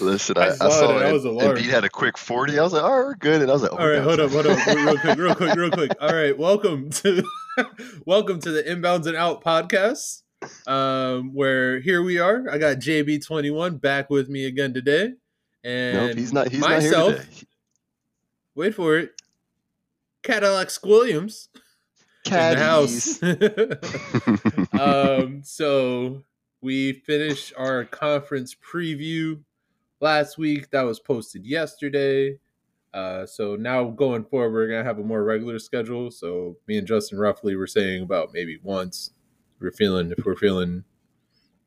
Listen, I, I saw saw, it, I it. was alarmed. Embiid had a quick 40. I was like, all right, we're good. And I was like, oh, All right, hold up, hold up, real quick, real quick, real quick. All right, welcome to welcome to the Inbounds and Out podcast. Um, where here we are. I got JB21 back with me again today, and Nope, he's not. He's myself. not here today. Wait for it, Cadillac Williams in the house. um, so we finished our conference preview last week. That was posted yesterday. Uh, so now going forward, we're gonna have a more regular schedule. So me and Justin roughly were saying about maybe once. We're feeling if we're feeling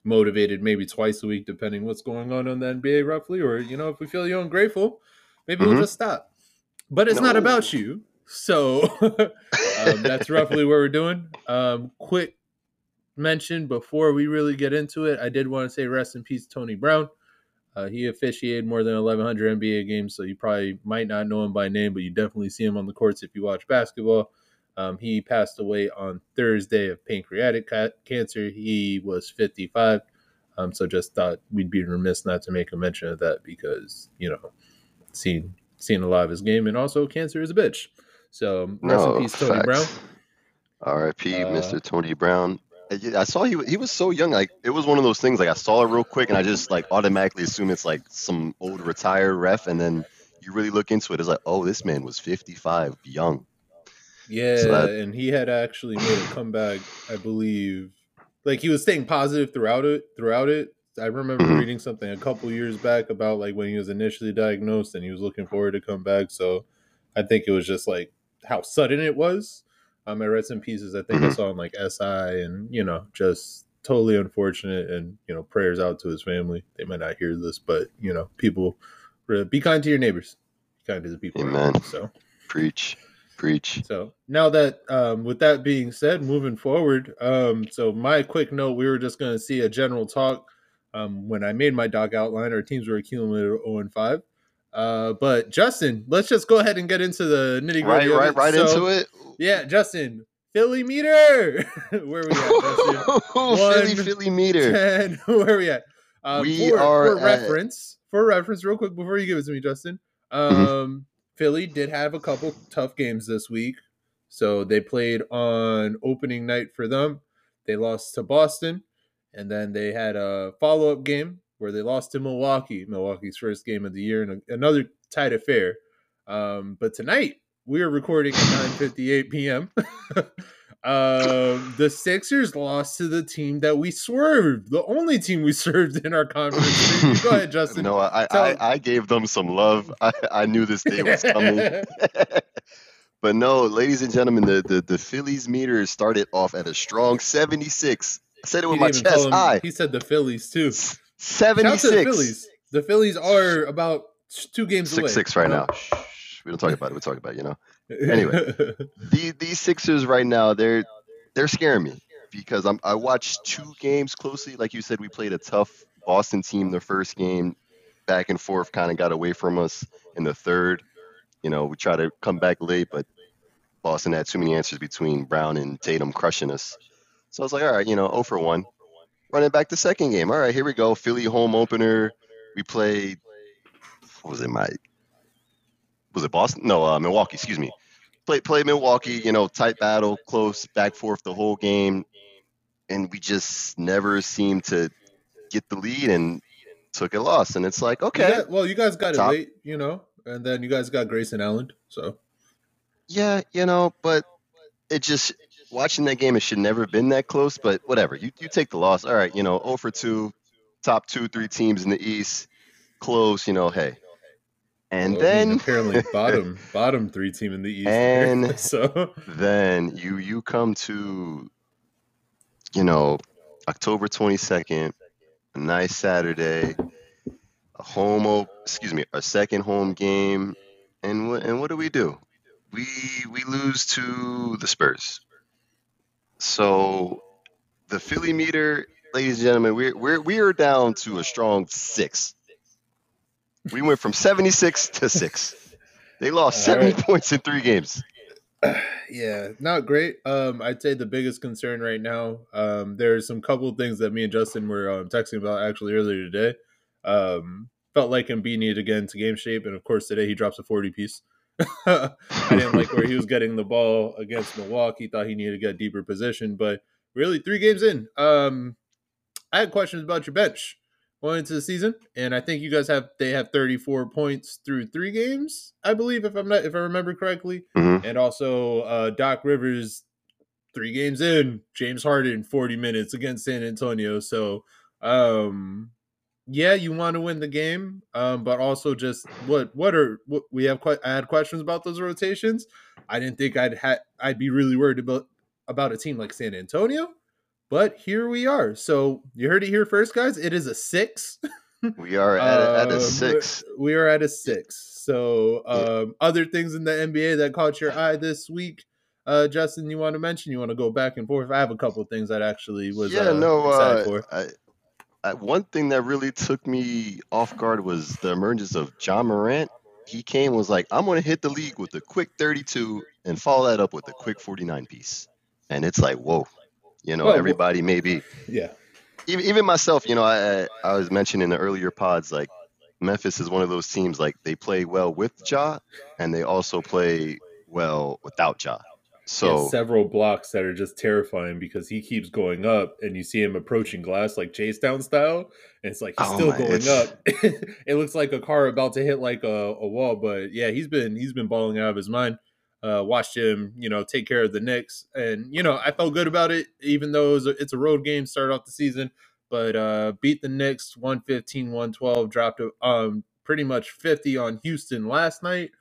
motivated, maybe twice a week, depending what's going on on the NBA roughly, or you know if we feel young and grateful, maybe we'll Mhm. just stop. But it's not about you. So um, that's roughly what we're doing. Um, quick mention before we really get into it, I did want to say rest in peace, Tony Brown. Uh, he officiated more than 1,100 NBA games, so you probably might not know him by name, but you definitely see him on the courts if you watch basketball. Um, he passed away on Thursday of pancreatic ca- cancer. He was 55. Um, so just thought we'd be remiss not to make a mention of that because, you know, seen seen a lot of his game and also cancer is a bitch. So rest no, in peace, Tony facts. Brown. R.I.P. Uh, Mr. Tony Brown. I I saw he he was so young. Like it was one of those things. Like I saw it real quick, and I just like automatically assume it's like some old retired ref, and then you really look into it, it's like, oh, this man was 55, young. Yeah, So that- and he had actually made a comeback, I believe. Like he was staying positive throughout it. Throughout it, I remember Mhm. reading something a couple years back about like when he was initially diagnosed and he was looking forward to come back. So I think it was just like how sudden it was. Um, I read some pieces. I think I Mhm. saw on like SI, and you know, just totally unfortunate. And you know, prayers out to his family. They might not hear this, but you know, people be kind to your neighbors. Be kind to the people. Amen. you. So. Preach, preach. So now that, um, with that being said, moving forward, um, so my quick note, we were just going to see a general talk. Um, when I made my doc outline, our teams were a cumulative 0 and 5. Uh, but Justin, let's just go ahead and get into the nitty Right, gritty. right, right into it. Yeah, Justin, Philly meter. Where we at, Justin? Philly, Philly meter. 10. Where are we at? Uh, We for, are for at- reference. For reference, real quick before you give it to me, Justin. Um, Mm-hmm. Philly did have a couple tough games this week. So they played on opening night for them. They lost to Boston, and then they had a follow up game where they lost to Milwaukee, Milwaukee's first game of the year, and another tight affair. Um, but tonight we are recording at 9:58 p.m. um, the Sixers lost to the team that we swerved, the only team we served in our conference. Go ahead, Justin. No, I, I, I gave them some love. I, I knew this day was coming. but no, ladies and gentlemen, the, the, the Phillies meter started off at a strong 76. I said it with my chest high. He said the Phillies too. S- Shout out to the 76. Phillies. The Phillies are about two games away. Six six right you now. Oh. Shh, we don't talk about it. We talk about it, you know. Anyway. These these Sixers right now, they're they're scaring me because I'm I watched two games closely. Like you said, we played a tough Boston team the first game, back and forth, kind of got away from us in the third. You know, we tried to come back late, but Boston had too many answers between Brown and Tatum crushing us. So I was like, all right, you know, 0 for 1. Running back the second game. All right, here we go. Philly home opener. We played, what was it, Mike? Was it Boston? No, uh, Milwaukee, excuse me. Play, play Milwaukee, you know, tight battle, close, back forth the whole game. And we just never seemed to get the lead and took a loss. And it's like, okay. Yeah, well, you guys got Top. it late, you know, and then you guys got Grayson Allen. So Yeah, you know, but it just watching that game, it should never have been that close. But whatever, you you take the loss. All right, you know, 0 for two, top two, three teams in the East, close. You know, hey, and well, I mean, then apparently bottom bottom three team in the East. And- so then you you come to, you know, October twenty second, a nice Saturday, a home op- excuse me, a second home game, and what and what do we do? We we lose to the Spurs. So the Philly meter, ladies and gentlemen, we're we're we are down to a strong six. We went from seventy six to six. They lost All seventy right. points in three games. yeah, not great. Um, I'd say the biggest concern right now. Um, there's some couple things that me and Justin were um, texting about actually earlier today. Um, felt like Embiid needed again to get into game shape, and of course today he drops a forty piece. I didn't like where he was getting the ball against Milwaukee. He thought he needed to get deeper position, but really three games in. Um, I had questions about your bench going into the season, and I think you guys have they have 34 points through three games, I believe, if I'm not if I remember correctly. Mhm. And also uh Doc Rivers three games in, James Harden 40 minutes against San Antonio. So um yeah, you want to win the game, um, but also just what what are what we have quite I had questions about those rotations. I didn't think I'd had I'd be really worried about about a team like San Antonio. But here we are. So you heard it here first, guys. It is a six. We are at, a, at a Um, six. We are at a six. So Yeah. um, other things in the NBA that caught your eye this week, uh, Justin, you want to mention? You want to go back and forth? I have a couple of things that actually was yeah, uh, no. Uh, for. I, I, one thing that really took me off guard was the emergence of Ja Morant. He came was like, "I'm going to hit the league with a quick 32 and follow that up with a quick 49 piece." And it's like, whoa, you know, Well, everybody maybe Yeah, even even myself, you know, I I I was mentioning in the earlier pods like Memphis is one of those teams like they play well with Ja and they also play well without Ja. So several blocks that are just terrifying because he keeps going up, and you see him approaching glass like chase down style, and it's like he's Oh still my- going it's- up. it looks like a car about to hit like a, a wall, but yeah, he's been he's been balling out of his mind. Uh, watched him, you know, take care of the Knicks, and you know, I felt good about it, even though it was a, it's a road game, start off the season, but uh, beat the Knicks 115, 112, dropped um pretty much 50 on Houston last night.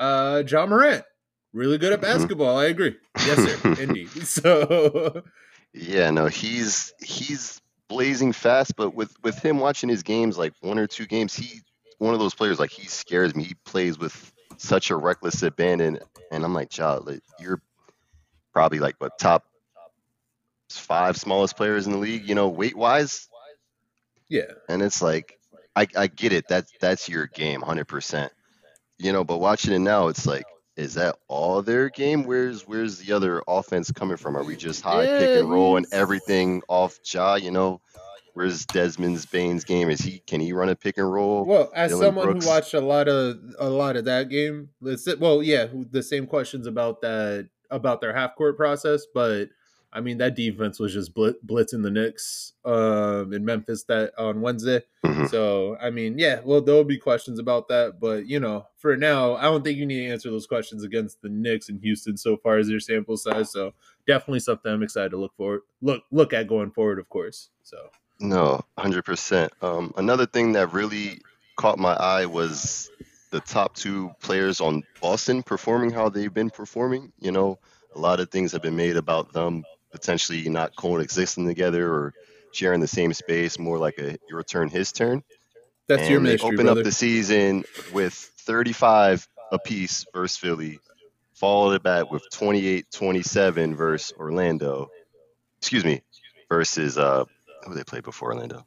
Uh, Ja Morant, really good at Mhm. basketball. I agree. Yes, sir. Indeed. So yeah, no, he's he's blazing fast, but with with him watching his games like one or two games, he one of those players like he scares me. He plays with such a reckless abandon, and I'm like, child, like, you're probably like what top five smallest players in the league, you know, weight wise. yeah, and it's like I, I get it that's that's your game 100% you know but watching it now it's like is that all their game? Where's where's the other offense coming from? Are we just high pick and roll and everything off jaw you know? Where's desmond's bane's game? Is he can he run a pick and roll? Well, as Dillon someone Brooks. who watched a lot of a lot of that game, well, yeah, the same questions about that about their half court process, but I mean that defense was just blit, blitzing the Knicks um, in Memphis that on Wednesday. Mhm. So I mean, yeah, well, there'll be questions about that, but you know, for now, I don't think you need to answer those questions against the Knicks in Houston so far as their sample size. So definitely something I'm excited to look forward look look at going forward, of course. So No, hundred percent. Um, another thing that really caught my eye was the top two players on Boston performing how they've been performing. You know, a lot of things have been made about them potentially not coexisting together or sharing the same space, more like a your turn, his turn. that's and your they open brother. up the season with 35 apiece versus Philly, followed it back with 28-27 versus Orlando. Excuse me, versus uh, who they played before Orlando.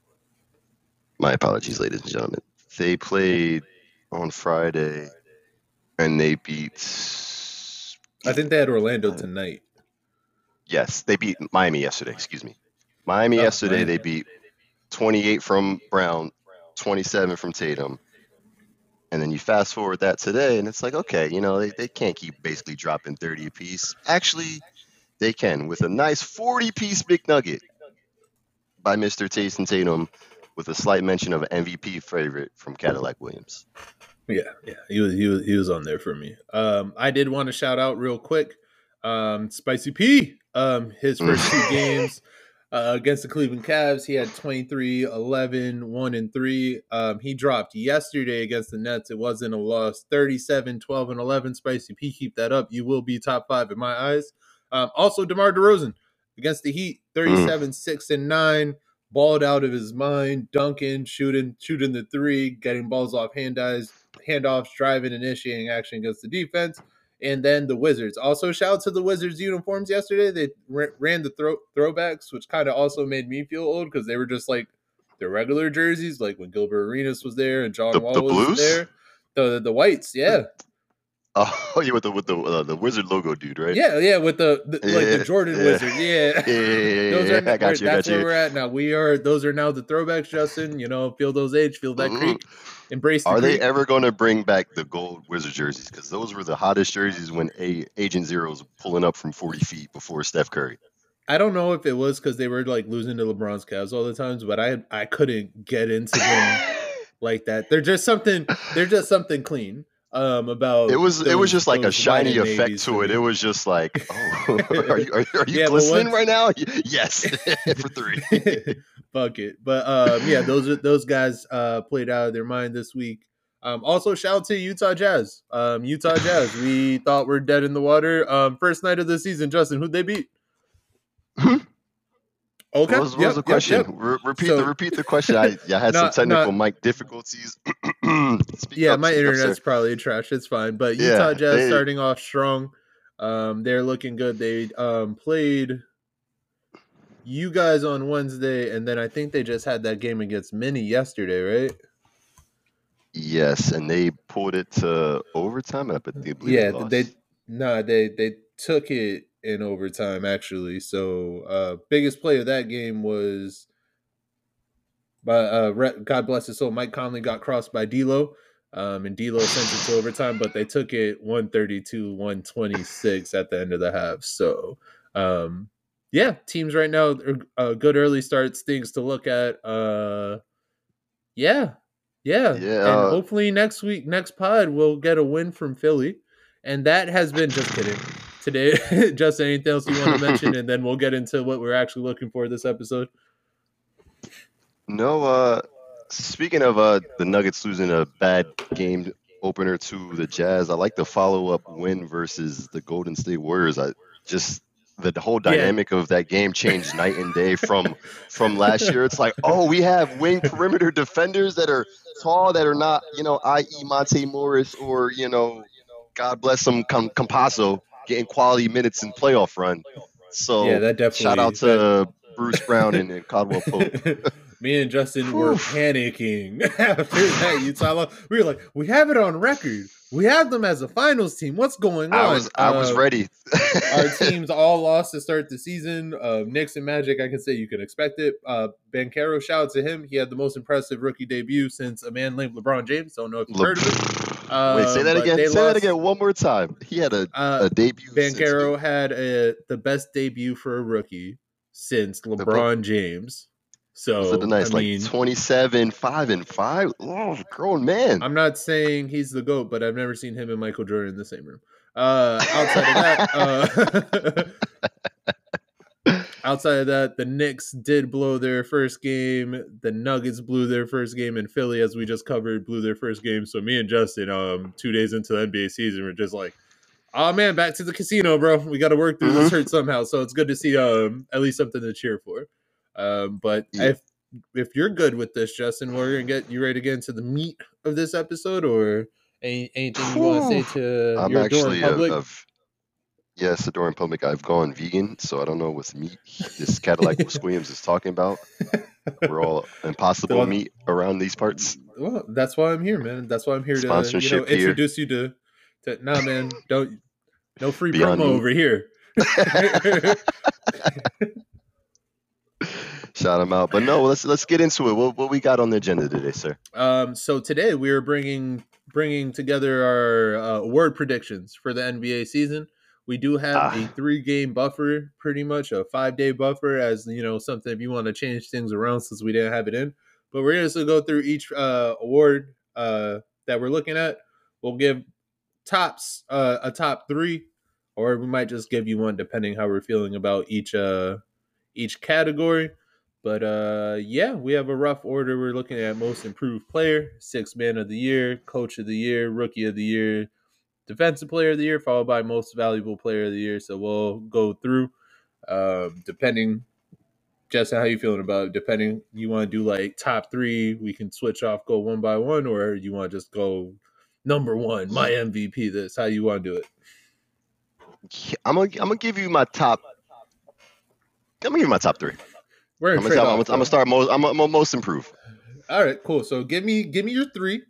My apologies, ladies and gentlemen. They played on Friday, and they beat. I think they had Orlando tonight. Yes, they beat Miami yesterday. Excuse me, Miami Oh, yesterday. Miami. They beat 28 from Brown, 27 from Tatum, and then you fast forward that today, and it's like, okay, you know, they, they can't keep basically dropping 30 apiece. Actually, they can with a nice 40 piece big nugget by Mr. Jayson Tatum, with a slight mention of an MVP favorite from Cadillac Williams. Yeah, yeah, he was he was he was on there for me. Um, I did want to shout out real quick, um, Spicy P. Um, his first two games uh, against the Cleveland Cavs, he had 23, 11, 1 and 3. Um, he dropped yesterday against the Nets. It wasn't a loss. 37, 12 and 11. Spicy P, keep that up. You will be top 5 in my eyes. Um, also DeMar DeRozan against the Heat, 37, 6 and 9 balled out of his mind, dunking, shooting, shooting the three, getting balls off hand eyes, handoffs, driving, initiating action against the defense. And then the Wizards. Also, shout out to the Wizards uniforms yesterday. They ran the throw- throwbacks, which kind of also made me feel old because they were just like their regular jerseys, like when Gilbert Arenas was there and John The- Wall the was blues? there. The the whites, yeah. Oh, yeah, with the with the uh, the wizard logo, dude, right? Yeah, yeah, with the, the like the Jordan yeah. Wizard. Yeah. yeah, yeah, yeah, Those yeah, are I got you, that's where you. we're at now. We are those are now the throwbacks, Justin. You know, feel those age, feel that Mhm. creep, embrace the Are they ever going to bring back the gold wizard jerseys? Because those were the hottest jerseys when a Agent Zero was pulling up from 40 feet before Steph Curry. I don't know if it was because they were like losing to LeBron's Cavs all the times, but I I couldn't get into them like that. They're just something. They're just something clean. Um, about It was it was just like a shiny effect to it. It was just like, oh, are you are, are you Yeah, glistening once- right now? Yes, for three. Fuck it. But um, yeah, those are those guys uh, played out of their mind this week. Um, also, shout out to Utah Jazz. Um, Utah Jazz. We thought we're dead in the water. Um, first night of the season, Justin. Who'd they beat? Okay. What was, what yep, was the question? yep. Re- repeat So- the repeat the question. I, I had Not- some technical not- mic difficulties. Yeah, up, my speak up, internet's probably trash. It's fine. But Yeah, Utah Jazz they- starting off strong. Um, they're looking good. They um, played you guys on Wednesday, and then I think they just had that game against Mini yesterday, right? Yes, and they pulled it to overtime. I believe they yeah, lost. they nah, they they took it in overtime actually. So uh biggest play of that game was by uh God bless his soul, Mike Conley got crossed by D'Lo. Um, and D'Lo sent it to overtime, but they took it 132, 126 at the end of the half. So, um, yeah, teams right now are uh, good early starts, things to look at. Uh, yeah, yeah, Yeah, And uh, hopefully next week, next pod, we'll get a win from Philly, and that has been just kidding. Today, just anything else you want to mention, and then we'll get into what we're actually looking for this episode. No, uh, speaking of uh, the Nuggets losing a bad game opener to the Jazz, I like the follow up win versus the Golden State Warriors. I just the whole Yeah. dynamic of that game changed night and day from from last year. It's like, oh, we have wing perimeter defenders that are tall, that are not, you know, i.e. Monte Morris or you know, God bless him, Com- Campazzo getting quality minutes in playoff run. So yeah, that definitely. shout out that- to Bruce Brown and, and Caldwell Pope. Me and Justin were panicking after that Utah loss. We were like, we have it on record. We have them as a finals team. What's going on? I was I was Uh, ready. Our teams all lost to start the season. Uh, Knicks and Magic, I can say you can expect it. Uh, Banchero, shout out to him. He had the most impressive rookie debut since a man named LeBron James. Don't know if you've Le- heard of it. Wait, say that again. they Say that again one more time. He had a, Uh, a debut. had a, the best debut for a rookie since LeBron James. So a nice I mean, like 27, 5 and 5? Oh, grown man. I'm not saying he's the goat, but I've never seen him and Michael Jordan in the same room. Uh, outside of that, uh, outside of that, the Knicks did blow their first game. The Nuggets blew their first game, and Philly, as we just covered, blew their first game. So me and Justin, um, two days into the NBA season, we're just like, "Oh man, back to the casino, bro. We got to work through this Mhm. hurt somehow." So it's good to see um at least something to cheer for. Um, but Yeah. if if you're good with this, Justin, we're gonna get you ready to get into the meat of this episode, or any, anything you want to say to I'm your actually a, public? a v- yes, adoring public. I've gone vegan, so I don't know what's meat this Cadillac Williams is talking about. We're all impossible So- meat around these parts. Well, that's why I'm here, man. That's why I'm here to you know here. introduce you to. to nah, man, don't no free Beyond promo Meat. over here. Shout them out. But no, let's let's get into it. What what we got on the agenda today, sir? Um, so today we are bringing bringing together our uh, award predictions for the NBA season. We do have Ah. a three game buffer, pretty much a five day buffer, as you know, something if you want to change things around since we didn't have it in. But we're going to go through each uh, award uh, that we're looking at. We'll give tops uh, a top three, or we might just give you one depending how we're feeling about each uh, each category. But uh yeah, we have a rough order. We're looking at most improved player, six man of the year, coach of the year, rookie of the year, defensive player of the year, followed by most valuable player of the year. So we'll go through um depending just how you feeling about it. Depending you want to do like top three, we can switch off, go one by one, or you want to just go number one, my MVP. This how you want to do it. I'm gonna I'm gonna give you my top. I'm gonna give you my top three. We're I'm gonna, I'm, gonna, I'm gonna start most. I'm, most improved. All right, cool. So give me give me your three.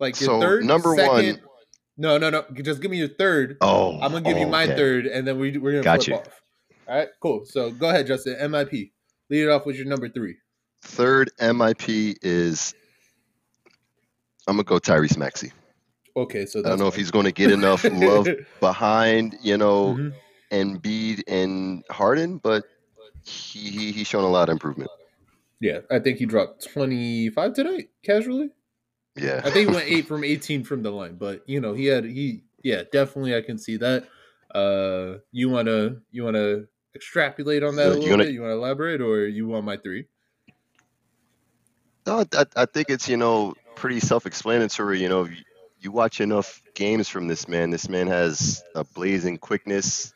Like your So, third, number second, one- No, no, no. Just give me your third. Oh, I'm gonna give you oh, my okay. third, and then we we're gonna Got flip you. off. All right, cool. So go ahead, Justin. MIP. Lead it off with your number three. Third MIP is I'm gonna go Tyrese Maxey. Okay, so I don't know if he's going to get enough love behind, you know, Mhm. Embiid and Harden, but he, he he's shown a lot of improvement. Yeah, I think he dropped 25 tonight, casually. Yeah, I think he went eight from 18 from the line, but you know, he had he yeah, definitely I can see that. Uh you wanna you wanna extrapolate on that Yeah, a you little gonna- bit? You wanna elaborate or you want my three? no, I, I think it's you know pretty self-explanatory. You know, you, you watch enough games from this man. This man has a blazing quickness,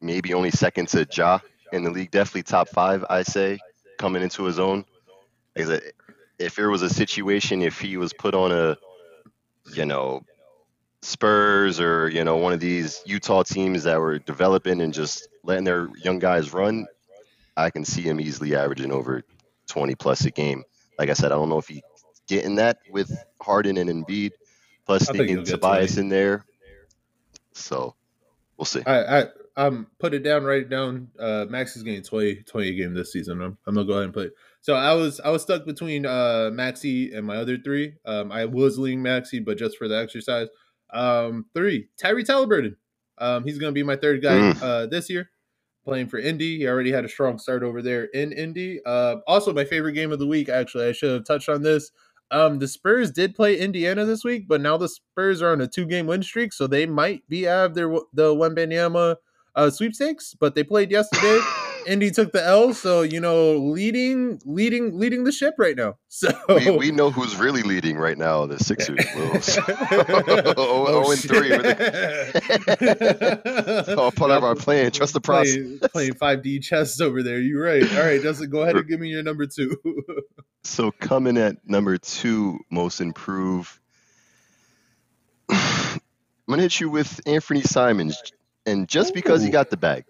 maybe only second to Ja in the league. Definitely top five, I say, coming into his own. Like I said, if there was a situation, if he was put on a, you know, Spurs or you know one of these Utah teams that were developing and just letting their young guys run, I can see him easily averaging over 20 plus a game. Like I said, I don't know if he getting that with Harden and Embiid, plus sneaking Tobias in there. So we'll see. I I um put it down, write it down. Uh Max is getting 20, 20 a game this season. I'm, I'm gonna go ahead and put it. So I was I was stuck between uh Maxey and my other three. Um I was leaning Maxey, but just for the exercise. Um three, Tyree Haliburton. Um he's gonna be my third guy Mm. uh this year. Playing for Indy. He already had a strong start over there in Indy. Uh also my favorite game of the week, actually. I should have touched on this. Um, the Spurs did play Indiana this week, but now the Spurs are on a two-game win streak, so they might be out of their the Wembanyama uh, sweepstakes. But they played yesterday. Indy took the L, so you know, leading, leading, leading the ship right now. So we, we know who's really leading right now, the Sixers. Wolves. oh, oh, and three. The... all part of our plan. Trust the process. Playing five D chess over there. You're right. All right, Justin, go ahead and give me your number two. So coming at number two, most improved. I'm gonna hit you with Anthony Simons, and just because he got the bag,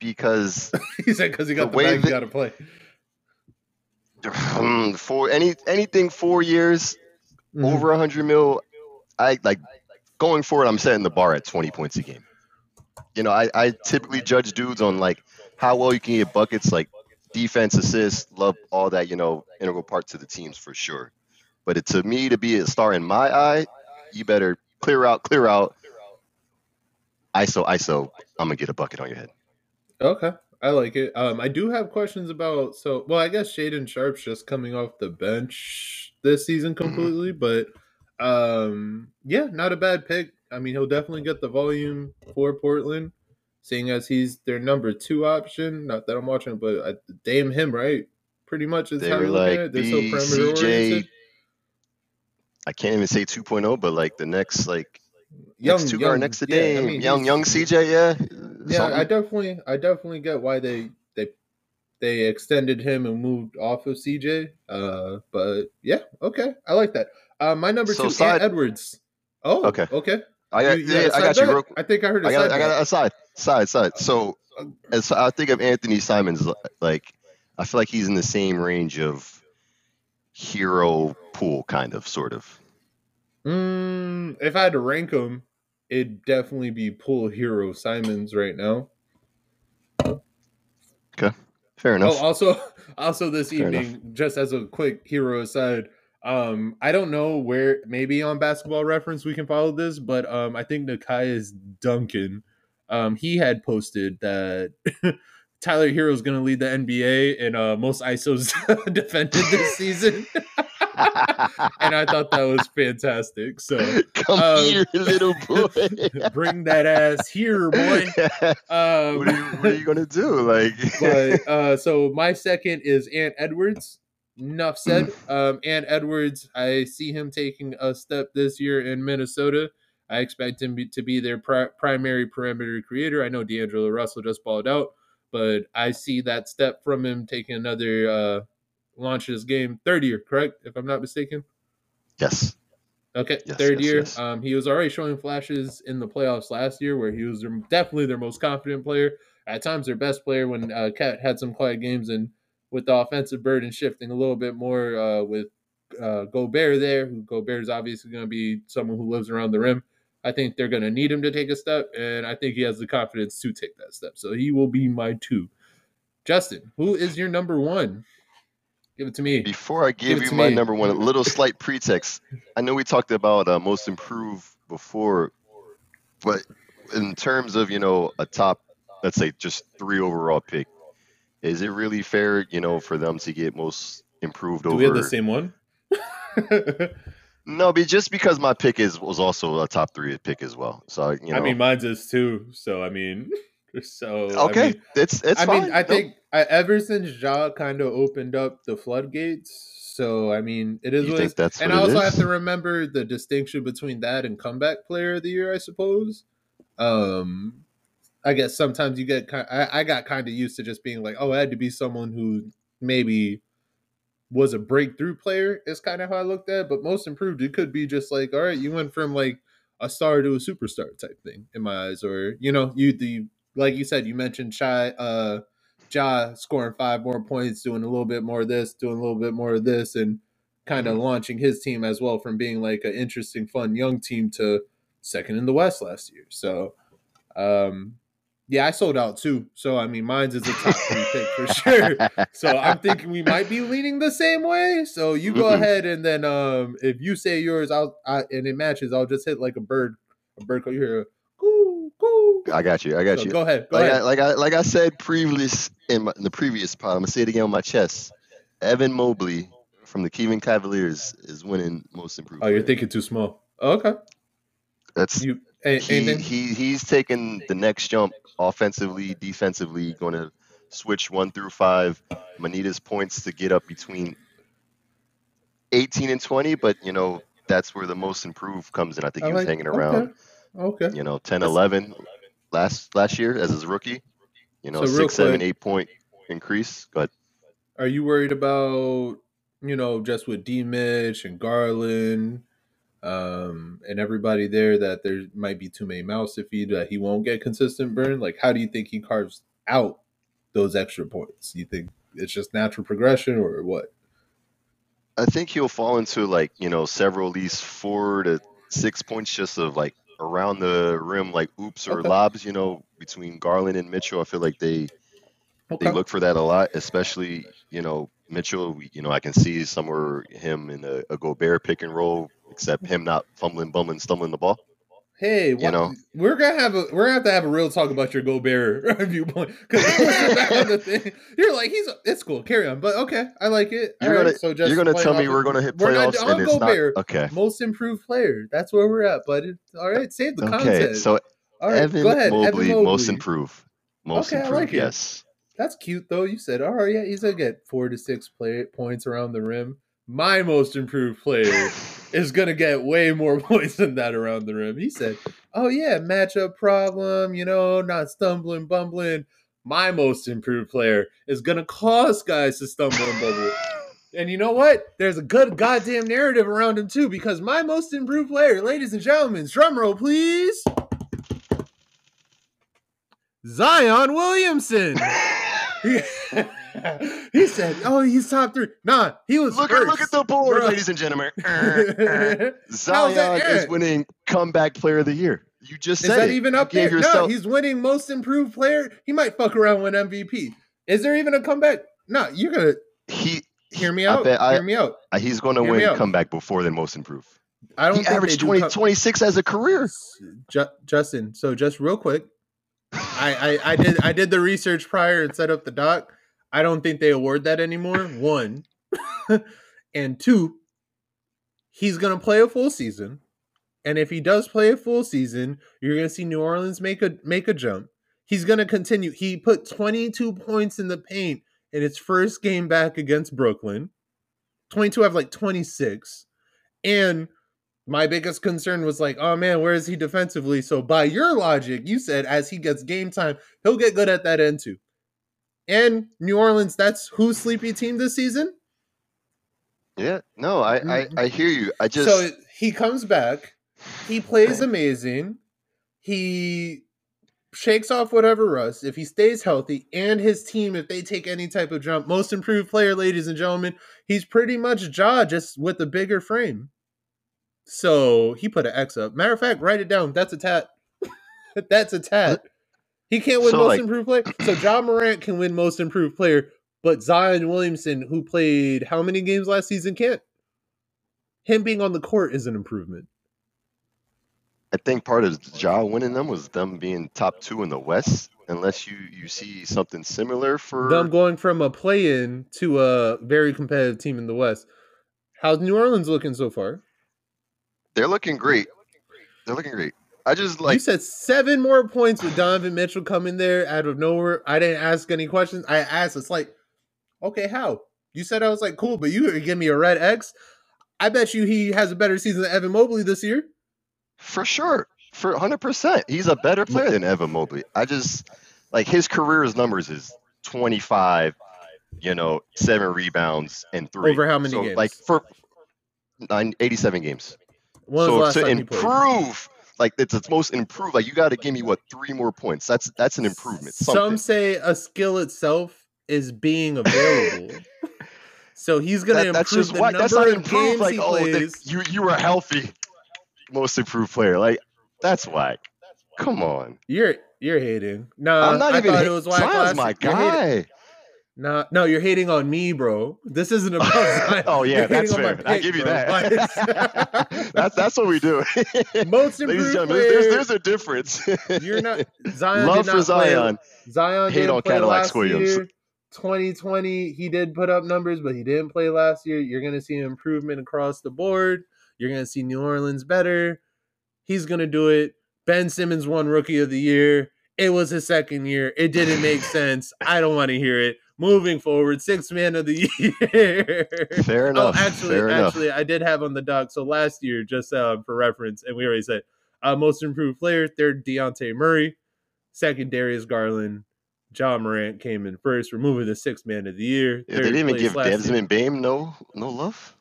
because he said because he got The the, bag, he that- got to play. um, for any anything four years Mhm. over 100 mil, I like going forward. I'm setting the bar at 20 points a game. You know, I, I typically judge dudes on like how well you can get buckets, like defense, assists, love all that. You know, integral part to the teams for sure. But it, to me, to be a star in my eye, you better clear out, clear out. ISO, ISO. I'm gonna get a bucket on your head. Okay, I like it. Um, I do have questions about. So, well, I guess Shaedon Sharpe's just coming off the bench this season Mm-hmm. completely, but um, yeah, not a bad pick. I mean, he'll definitely get the volume for Portland, seeing as he's their number two option. Not that I'm watching, but I, damn him, right? Pretty much is They how were you're looking like. They're so perimeter oriented. I can't even say 2.0, but like the next like Young, next two young, guard next to yeah, I Dame, mean, young young CJ, yeah. Yeah, Something. I definitely, I definitely get why they they they extended him and moved off of CJ. Uh, but yeah, okay, I like that. Uh, my number So two, side- Ant Edwards. Oh, Okay. okay. I got, You- you yeah, I got you. Real, I think I heard I got, side I got a side, side, side. So, as I think of Anthony Simons, like I feel like he's in the same range of Herro Poole, kind of, sort of. Mm, if I had to rank them, it'd definitely be Poole Herro Simons right now. Okay. Fair enough. Oh, also, also this Fair evening, just as a quick Herro aside, um, I don't know where maybe on Basketball Reference we can follow this, but um, I think Nekias Duncan, um, he had posted that Tyler Herro is going to lead the NBA in uh, most ISOs defended this season, and I thought that was fantastic. So Come um, here, little boy. bring that ass here, boy. Um, what, are you, what are you gonna do? Like, but uh, so my second is Ant Edwards. Enough said. Um, Ant Edwards, I see him taking a step this year in Minnesota. I expect him to be their pri- primary perimeter creator. I know D'Angelo Russell just balled out, but I see that step from him taking another uh, launch his game. Third year, correct? If I'm not mistaken. yes, Okay, Yes, third yes, year. yes. Um, he was already showing flashes in the playoffs last year, where he was their, definitely their most confident player. At times, their best player when uh, KAT had some quiet games, and with the offensive burden shifting a little bit more uh, with uh, Gobert there, who Gobert is obviously going to be someone who lives around the rim. I think they're going to need him to take a step, and I think he has the confidence to take that step. So he will be my two. Justin, who is your number one? Give it to me. Before I give, give you my me. number one, a little slight pretext. I know we talked about uh, most improved before, but in terms of you know a top, let's say just three overall pick, is it really fair, you know, for them to get most improved Do over? we have the same one? no, but just because my pick is was also a top three pick as well. So you know, I mean, mine's is too. So I mean, so okay, I mean, it's it's. I fine. mean, I think I, ever since Ja kind of opened up the floodgates. So I mean, it is. You what think that's and I also is? have to remember the distinction between that and comeback player of the year. I suppose. Um, I guess sometimes you get kind. I, I got kind of used to just being like, oh, it had to be someone who maybe was a breakthrough player. Is kind of how I looked at. it. But most improved, it could be just like, all right, you went from like a star to a superstar type thing in my eyes, or you know, you the like you said, you mentioned shy. uh Ja scoring five more points, doing a little bit more of this, doing a little bit more of this, and kind of mm-hmm. launching his team as well from being like an interesting, fun young team to second in the West last year. So, um, yeah, I sold out too. So I mean, mine's is a top three pick for sure. So I'm thinking we might be leaning the same way. So you go mm-hmm. ahead and then um if you say yours, I'll I, and it matches, I'll just hit like a bird, a bird call. You hear a coo coo. I got you. I got so you. Go ahead. Go like ahead. I, like I like I said previous in, my, in the previous part. I'm gonna say it again on my chest. Evan Mobley from the Cleveland Cavaliers is winning most improved. Oh, you're thinking too small. Oh, okay. That's you. He, he he's taking the next jump offensively, defensively, going to switch one through five. Manita's points to get up between 18 and 20, but you know that's where the most improved comes in. I think he was hanging around, okay. okay. you know, 10, 11 last last year as his rookie. You know, so six, seven, eight point increase. But are you worried about you know just with D Mitch and Garland? um, and everybody there that there might be too many mouths to feed that he won't get consistent burn? Like, how do you think he carves out those extra points? You think it's just natural progression or what? I think he'll fall into like you know several at least four to six points just of like around the rim like oops or okay. lobs. You know between Garland and Mitchell, I feel like they okay. they look for that a lot, especially you know Mitchell. You know I can see somewhere him in a, a Gobert pick and roll except him not fumbling, bumbling, stumbling the ball. Hey, you know, we're gonna have a we're gonna have to have a real talk about your Gobert viewpoint because you're like he's it's cool. Carry on, but okay, I like it. You're gonna so just you're gonna tell me we're gonna hit playoffs not, and it's Gobert, not okay. Most improved player. That's where we're at, but all right. Save the okay, content. so all right, Evan, go ahead, Mobley, Evan Mobley, most improved. Most okay, improved. I like yes. It. That's cute though. You said, all right, yeah, he's gonna get four to six play points around the rim my most improved player is going to get way more points than that around the rim. He said, Oh, yeah, matchup problem, you know, not stumbling, bumbling. My most improved player is going to cause guys to stumble and bubble. And you know what? There's a good goddamn narrative around him, too, because my most improved player, ladies and gentlemen, drum roll, please. Zion Williamson. he said, "Oh, he's top three. Nah, he was look first, at look at the board, bro. ladies and gentlemen. Er, er, er. Zion is winning comeback player of the year. You just is said that it. even up you there? Yourself... No, he's winning most improved player. He might fuck around with MVP. Is there even a comeback? No, you're gonna he hear me out. I, hear me out. Uh, he's going to win comeback before the most improved. I don't. He averaged 20, com- 26 as a career. Justin, so just real quick, I, I I did I did the research prior and set up the doc. I don't think they award that anymore. One, and two, he's gonna play a full season, and if he does play a full season, you're gonna see New Orleans make a make a jump. He's gonna continue. He put 22 points in the paint in his first game back against Brooklyn. 22 have like 26, and my biggest concern was like, oh man, where is he defensively? So by your logic, you said as he gets game time, he'll get good at that end too. And New Orleans, that's who's sleepy team this season. Yeah, no, I, I, mm-hmm. I hear you. I just so he comes back, he plays amazing, he shakes off whatever rust if he stays healthy, and his team if they take any type of jump. Most improved player, ladies and gentlemen, he's pretty much Ja just with a bigger frame. So he put an X up. Matter of fact, write it down. That's a tat. That's a tat. He can't win So, most like- improved player. So Ja Morant can win most improved player, but Zion Williamson, who played how many games last season, can't. Him being on the court is an improvement. I think part of Ja winning them was them being top two in the West. Unless you you see something similar for Them going from a play-in to a very competitive team in the West. How's New Orleans looking so far? they're looking great. They're looking great. I just like you said seven more points with Donovan Mitchell coming there out of nowhere. I didn't ask any questions. I asked, it's like, okay, how? You said I was like, cool, but you give me a red X. I bet you he has a better season than Evan Mobley this year. for sure, for 100%, he's a better player than Evan Mobley. I just like his career's numbers is 25, you know, seven rebounds and three. Over how many so, games? Like for nine, 87 games. When so to time he played? improve, like it's its most improved. Like you got to give me what three more points. That's that's an improvement. Some say a skill itself is being available. so he's gonna That- improve that's just the why. number That's not of improved. games Like he oh, the, plays. you you were healthy, most improved player. Like that's why. Come on. You're you're hating. Nah, I'm not I even. thought hate- it was Zion's my year. You're hating- guy. Nah, no, you're hating on me, bro. This isn't about Zion. oh yeah, You're that's fair. my I give you bro. that. That's that's what we do. Most improved player. there's, there's a difference. you're not Zion. Love did not for Zion. Play, Zion Hate on Cadillac Williams. year. 2020, he did put up numbers, but he didn't play last year. You're gonna see an improvement across the board. You're gonna see New Orleans better. He's gonna do it. Ben Simmons won Rookie of the Year. It was his second year. It didn't make sense. I don't want to hear it. Moving forward, six man of the year. Fair enough. Oh, enough. actually, Fair enough. actually, I did have on the doc. So last year, just uh, for reference, and we already said, uh, most improved player, third Dejounte Murray, second Darius Garland, Ja Morant came in first, removing the sixth man of the year. Yeah, they didn't even give year- Desmond Bane no no love.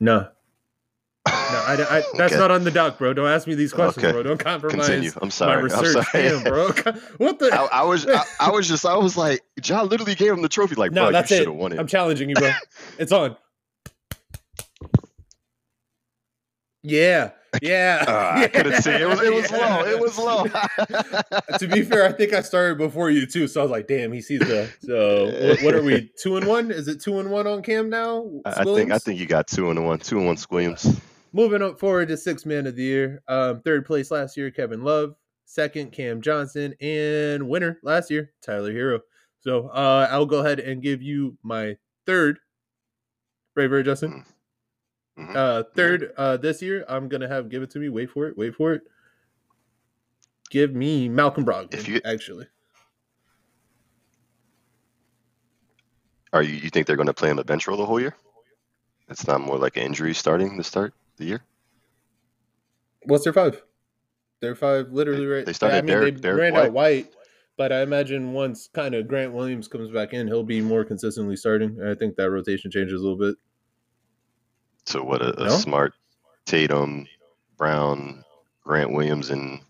No, no, I, I, that's Okay. not on the doc, bro. Don't ask me these questions, Okay. bro. Don't compromise Continue. I'm my sorry. I'm research. sorry. Damn, bro. What the? I, I was I, I was just I was like John literally gave him the trophy like no, bro that's you it. should have won it. I'm challenging you, bro. it's on. Yeah, yeah. Ah, I couldn't see. It was it was low. It was low. to be fair, I think I started before you too, so I was like, "Damn, he sees the." So what, what are we? Two and one? Is it two and one on Cam now? I I think I think you got two and one. Two and one Williams. Moving up forward to six man of the year. Um, third place last year, Kevin Love. Second, Cam Johnson, and winner last year, Tyler Herro. So uh, I'll go ahead and give you my third. Right, very Justin. Mhm. Uh, third uh, this year, I'm gonna have give it to me. Wait for it. Wait for it. Give me Malcolm Brogdon. If you- actually. Are you you think they're going to play him a bench role the whole year? It's not more like an injury starting to start the year. What's their five? Their five, literally right. they started I mean, Derek- they Derek ran White. out White, but I imagine once kind of Grant Williams comes back in, he'll be more consistently starting. I think that rotation changes a little bit. So what a, a No? smart Tatum, Brown, Grant Williams, and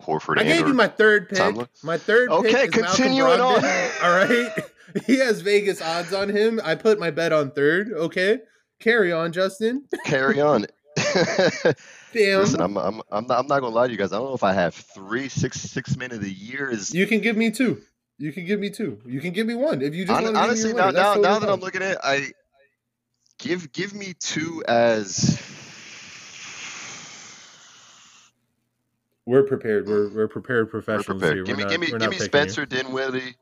Horford. I gave you my third pick. Tomlin? My third Okay, pick Malcolm continuing on. All right, he has Vegas odds on him. I put my bet on third. Okay, carry on, Justin. carry on. Damn. Listen, I'm, I'm, I'm not, I'm not gonna lie to you guys. I don't know if I have three, six, six men of the year is you can give me two. You can give me two. You can give me one if you just Hon- honestly me now, one. now, now that I'm looking at, it, I give, give me two as we're prepared. We're we're prepared we're professionals prepared. here. Give We're me, not- give me, give me Spencer Dinwiddie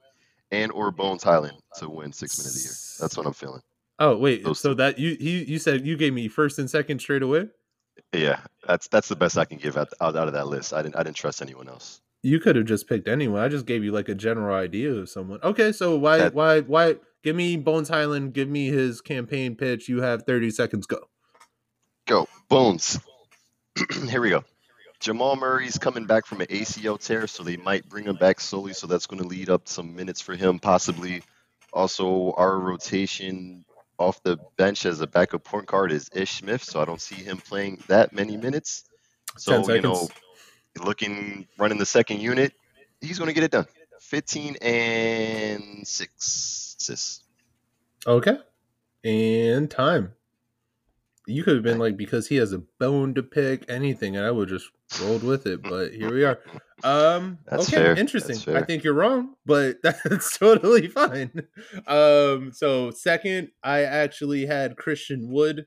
and or Bones Hyland to win six men of the year. That's what I'm feeling. Oh wait, Those so that you you you said you gave me first and second straight away. Yeah, that's that's the best I can give out, out, out of that list. I didn't I didn't trust anyone else. You could have just picked anyone. I just gave you like a general idea of someone. Okay, so why That- why why give me Bones Hyland, give me his campaign pitch. You have 30 seconds go. Go Bones. Here we go. Jamal Murray's coming back from an ACL tear, so they might bring him back slowly. So that's going to lead up some minutes for him, possibly. Also, our rotation off the bench as a backup point guard is Ish Smith, so I don't see him playing that many minutes. So you know, looking running the second unit, he's going to get it done. 15 and six assists. Okay. And time. You could have been like because he has a bone to pick anything, and I would just rolled with it. But here we are. Um, That's okay, fair. interesting. I think you're wrong, but that's totally fine. Um, so second, I actually had Christian Wood,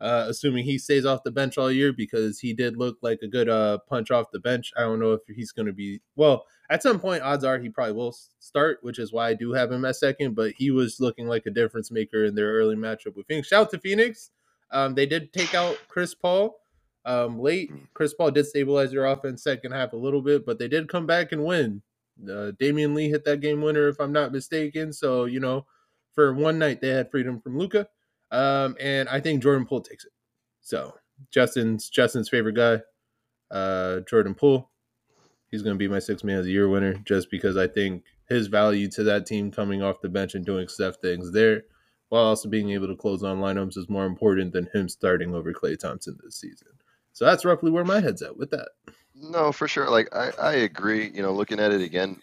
uh, assuming he stays off the bench all year because he did look like a good uh punch off the bench. I don't know if he's going to be well. At some point, odds are he probably will start, which is why I do have him at second. But he was looking like a difference maker in their early matchup with Phoenix. Shout out to Phoenix. Um, they did take out Chris Paul um, late. Chris Paul did stabilize their offense second half a little bit, but they did come back and win. Uh, Damion Lee hit that game winner, if I'm not mistaken. So you know, for one night they had freedom from Luka, um, and I think Jordan Poole takes it. So Justin's Justin's favorite guy, uh, Jordan Poole. He's going to be my six man of the year winner just because I think his value to that team coming off the bench and doing stuff things there, while also being able to close on lineups is more important than him starting over Klay Thompson this season. So that's roughly where my head's at with that. No, for sure. Like I, I agree. You know, looking at it again,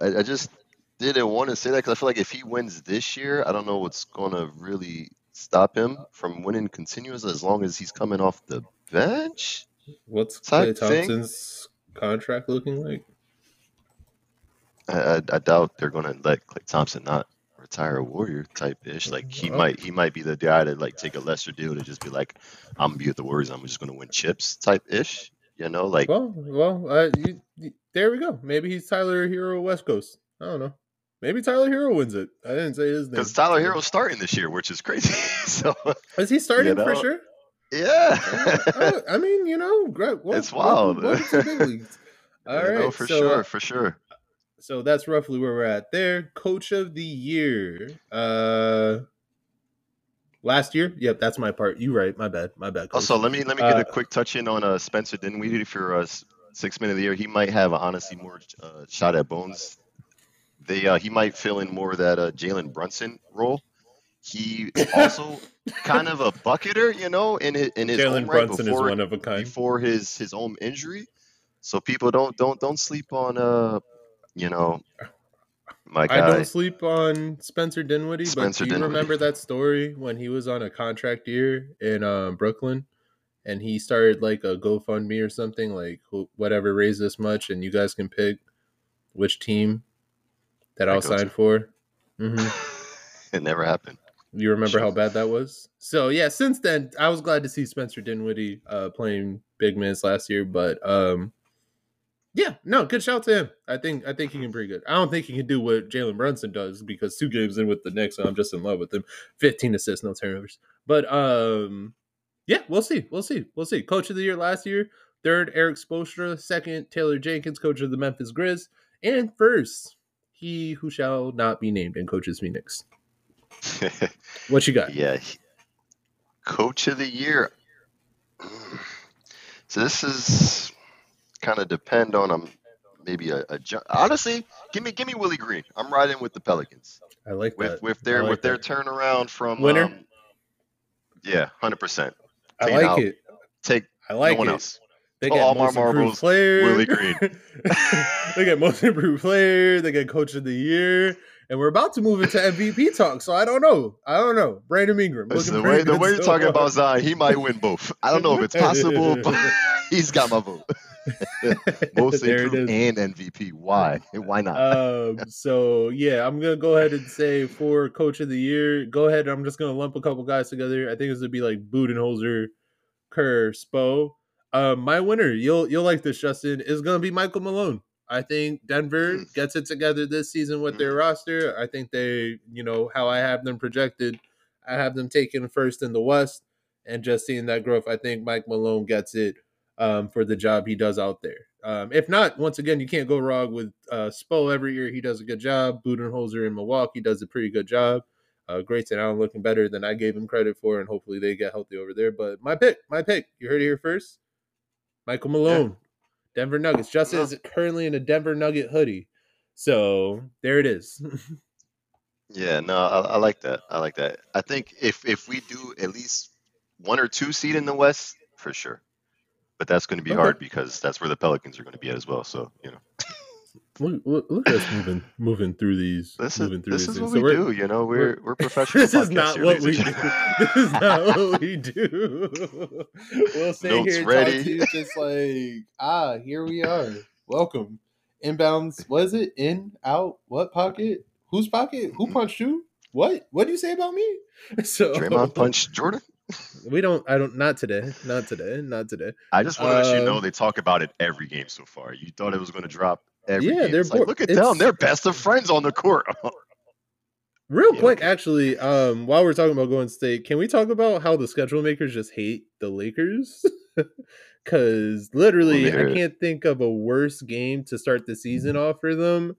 I, I just didn't want to say that because I feel like if he wins this year, I don't know what's going to really stop him from winning continuous as long as he's coming off the bench. What's Klay Type thing. Thompson's contract looking like? I, I, I doubt they're going to let Klay Thompson not retire a Warrior type ish. Like he Oh. might, he might be the guy to like take a lesser deal to just be like, I'm gonna be with the Warriors. I'm just going to win chips type ish. You know, like Well, well, uh, you, you- there we go. Maybe he's Tyler Herro West Coast. I don't know. Maybe Tyler Herro wins it. I didn't say his name. because Tyler Herro's starting this year, which is crazy. so is he starting You for sure? yeah. Oh, I mean, you know, great. Well, It's wild. Welcome, welcome to the big leagues. All right, know, for so, sure, uh, for sure. So that's roughly where we're at there. Coach of the year. Uh last year? Yep, that's my part. You right. My bad. My bad. Coach. Also, let me let me get Uh, a quick touch in on uh, Spencer Dinwiddie for uh, six minute of the year. He might have honestly more uh, shot at Bones. They uh, he might fill in more of that uh, Jalen Brunson role. He also kind of a bucketer, you know, in his in his Jalen right Brunson before is one of a kind. before his his own injury. So people don't don't don't sleep on uh you know my guy. I don't sleep on Spencer Dinwiddie, Spencer but do you Dinwiddie. remember that story when he was on a contract year in uh, Brooklyn, and he started like a GoFundMe or something like whatever raised this much, and you guys can pick which team that I'll go to. sign for. hmm it never happened. You remember how bad that was? So yeah, since then I was glad to see Spencer Dinwiddie uh, playing big minutes last year, but um, yeah, no, good shout to him. I think I think he can pretty good. I don't think he can do what Jalen Brunson does because two games in with the Knicks, I'm just in love with him. 15 assists, no turnovers. But um, yeah, we'll see, we'll see, we'll see. Coach of the year last year, third Erik Spoelstra, second Taylor Jenkins, coach of the Memphis Grizz, and first he who shall not be named and coaches Phoenix. What you got? Yeah. Coach of the year. Mm. So this is kind of depend on um maybe a, a ju- honestly give me give me Willie Green. I'm riding with the Pelicans I like with that. with their like with their turnaround from Winner? um, yeah, hundred percent. I like out. it. Take I like no one it. else. They Oh, all most improved marbles, player. Willie Green. they get most improved player. They get coach of the year, and we're about to move into MVP talk. So I don't know. I don't know. Brandon Ingram. Listen, the way the way you're so talking about Zion, he might win both. I don't know if it's possible, but he's got my vote. Most improved and MVP. Why? Why not? um, so yeah, I'm gonna go ahead and say for coach of the year, go ahead. I'm just gonna lump a couple guys together. I think it's gonna be like Budenholzer, Kerr, Spo. Um, my winner, you'll you'll like this, Justin, is gonna be Michael Malone. I think Denver Mm. gets it together this season with their roster. I think they, you know, how I have them projected, I have them taking first in the West, and just seeing that growth, I think Mike Malone gets it um, for the job he does out there. Um, if not, once again, you can't go wrong with uh, Spo every year. He does a good job. Budenholzer in Milwaukee does a pretty good job. Uh, Grayson Allen looking better than I gave him credit for, and hopefully they get healthy over there. But my pick, my pick, you heard it here first. Michael Malone, Denver Nuggets. Justin Yeah. is currently in a Denver Nugget hoodie, so there it is. Yeah, no, I, I like that. I like that. I think if if we do at least one or two seed in the West, for sure. But that's going to be Okay. hard because that's where the Pelicans are going to be at as well. So you know, Look, look, look at us moving moving through these. This is moving through this these is what we So we're- do. You know, we're- we're we're professional. this is not here, what we do. This is not what we do. We'll sit Notes here and ready. talk to you just like, ah, here we are. Welcome. Inbounds, was it? In, out, what pocket? Whose pocket? Who punched who? What? What do you say about me? So Draymond punched Jordan. We don't I don't not today. Not today. Not today. I just want to let you know Um, they talk about it every game so far. You thought it was going to drop every Yeah, game. they're like, look at It's- them. They're best of friends on the court. Real Yeah, quick, actually, um, while we're talking about Golden State, can we talk about how the schedule makers just hate the Lakers? Because literally, Let me hear I can't think of a worse game to start the season off for them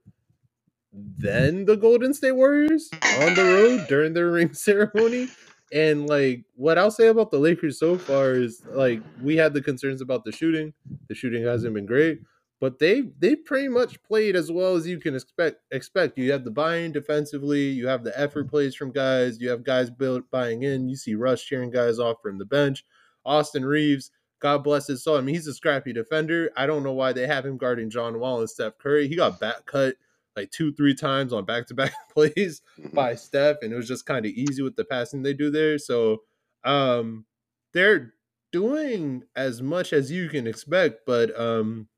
than the Golden State Warriors on the road during their ring ceremony. And like, what I'll say about the Lakers so far is like, we had the concerns about the shooting. The shooting hasn't been great but they they pretty much played as well as you can expect expect. You have the buying defensively, you have the effort plays from guys, you have guys built buying in. You see Russ cheering guys off from the bench. Austin Reaves, God bless his soul. I mean, he's a scrappy defender. I don't know why they have him guarding John Wall and Steph Curry. He got back cut like two, three times on back to back plays by Steph, and it was just kind of easy with the passing they do there. So um they're doing as much as you can expect, but um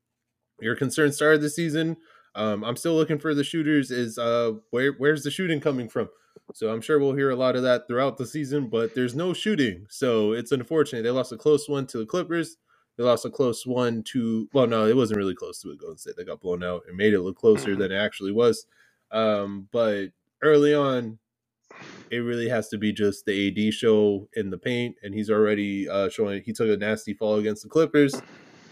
your concern started the season. Um, I'm still looking for the shooters. Is uh, where where's the shooting coming from? So I'm sure we'll hear a lot of that throughout the season. But there's no shooting, so it's unfortunate. They lost a close one to the Clippers. They lost a close one to well, no, it wasn't really close to a Golden State. They got blown out and made it look closer than it actually was. Um, but early on, it really has to be just the AD show in the paint, and he's already uh, showing he took a nasty fall against the Clippers.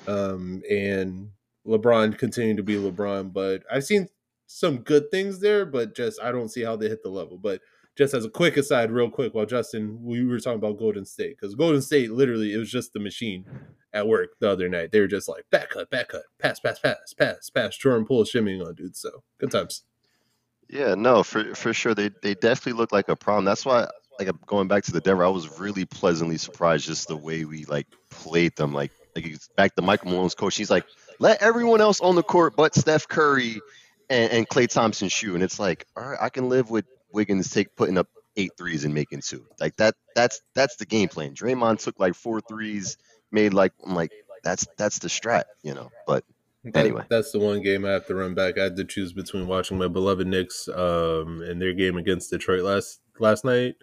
Um, and LeBron continuing to be LeBron, but I've seen some good things there, but just I don't see how they hit the level. But just as a quick aside, real quick, while Justin, we were talking about Golden State because Golden State literally it was just the machine at work the other night. They were just like back cut, back cut, pass, pass, pass, pass, pass, Jordan Poole shimmying on dudes. So good times. Yeah, no, for for sure. They they definitely look like a problem. That's why, like, going back to the Denver, I was really pleasantly surprised just the way we like played them. Like, like back to Michael Malone's coach. He's like, let everyone else on the court but Steph Curry and, and Klay Thompson shoot, and it's like, all right, I can live with Wiggins take putting up eight threes and making two. Like that, that's that's the game plan. Draymond took like four threes, made like I'm like that's that's the strat, you know. But That- Anyway. that's the one game I have to run back. I had to choose between watching my beloved Knicks um and their game against Detroit last last night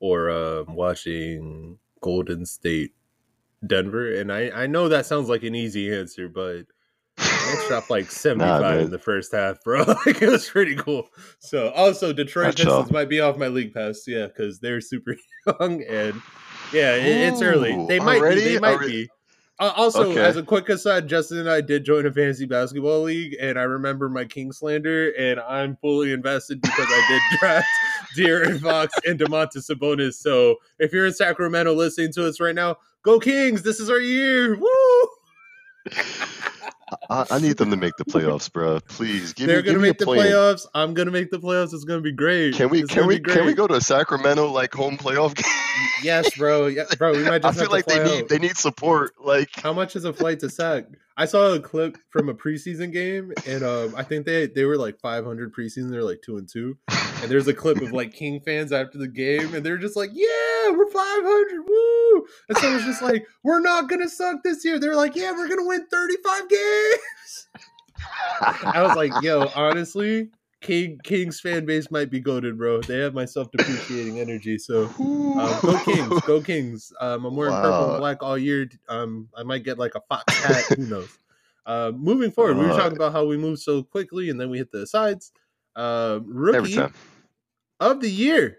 or um watching Golden State Denver. And I I know that sounds like an easy answer, but Knicks dropped like 75 man. in the first half, bro. like it was pretty cool. So also Detroit. Pistons might be off my league pass, yeah, because they're super young and yeah, it, it's early. They might be. They might Already? be. Uh, also, Okay. as a quick aside, Justin and I did join a fantasy basketball league, and I remember my Kingslander, and I'm fully invested because I did draft De'Aaron Fox and Domantas Sabonis. So if you're in Sacramento listening to us right now, go Kings! This is our year. Woo! I, I need them to make the playoffs, bro. Please give They're me gonna give me a make the plan. playoffs. I'm gonna make the playoffs. It's gonna be great. Can we It's can we can we go to a Sacramento like home playoff game? Yes, bro. Yeah, bro. We might I feel like they fly need they need support. Like How much is a flight to Sac? I saw a clip from a preseason game, and um, I think they they were like 500 preseason. They're like two and two, and there's a clip of like King fans after the game, and they're just like, "Yeah, we're 500, woo!" And someone's just like, "We're not gonna suck this year." They're like, "Yeah, we're gonna win 35 games." I was like, "Yo, honestly." King Kings fan base might be goaded, bro. They have my self depreciating energy, so um, go Kings, go Kings. Um, I'm wearing purple and black all year. Um, I might get like a fox hat. Who knows? Uh, moving forward, we were Uh, talking about how we move so quickly, and then we hit the sides. Uh, rookie of the year.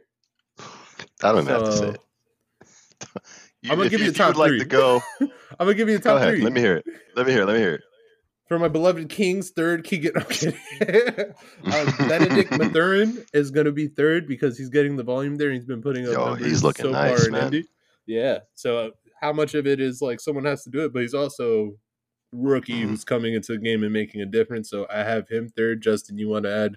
I don't even have to say it. You, I'm gonna give you if the top you would like to go, I'm gonna give you the go top ahead. three Let me hear it. Let me hear it. Let me hear it. For my beloved Kings. Third, Keegan. Kidding. um, Bennedict Mathurin is gonna be third because he's getting the volume there. He's been putting up numbers he's looking so nice, far in. Indy. Yeah. So uh, how much of it is like someone has to do it, but he's also rookie Mhm. who's coming into the game and making a difference. So I have him third. Justin, you want to add?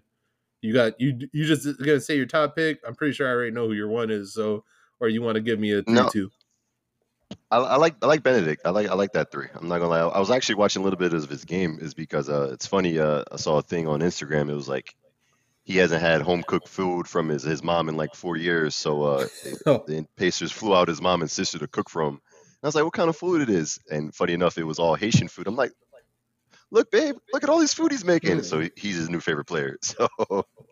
You got you. You just gonna say your top pick? I'm pretty sure I already know who your one is. So, or you want to give me a three No. two? I, I like I like Bennedict. I like I like that three. I'm not gonna lie. I was actually watching a little bit of his game, is because uh, it's funny. Uh, I saw a thing on Instagram. It was like he hasn't had home cooked food from his, his mom in like four years. So uh, Oh. the Pacers flew out his mom and sister to cook for him. And I was like, what kind of food it is? And funny enough, it was all Haitian food. I'm like, look, babe, look at all this food he's making. So he- he's his new favorite player. So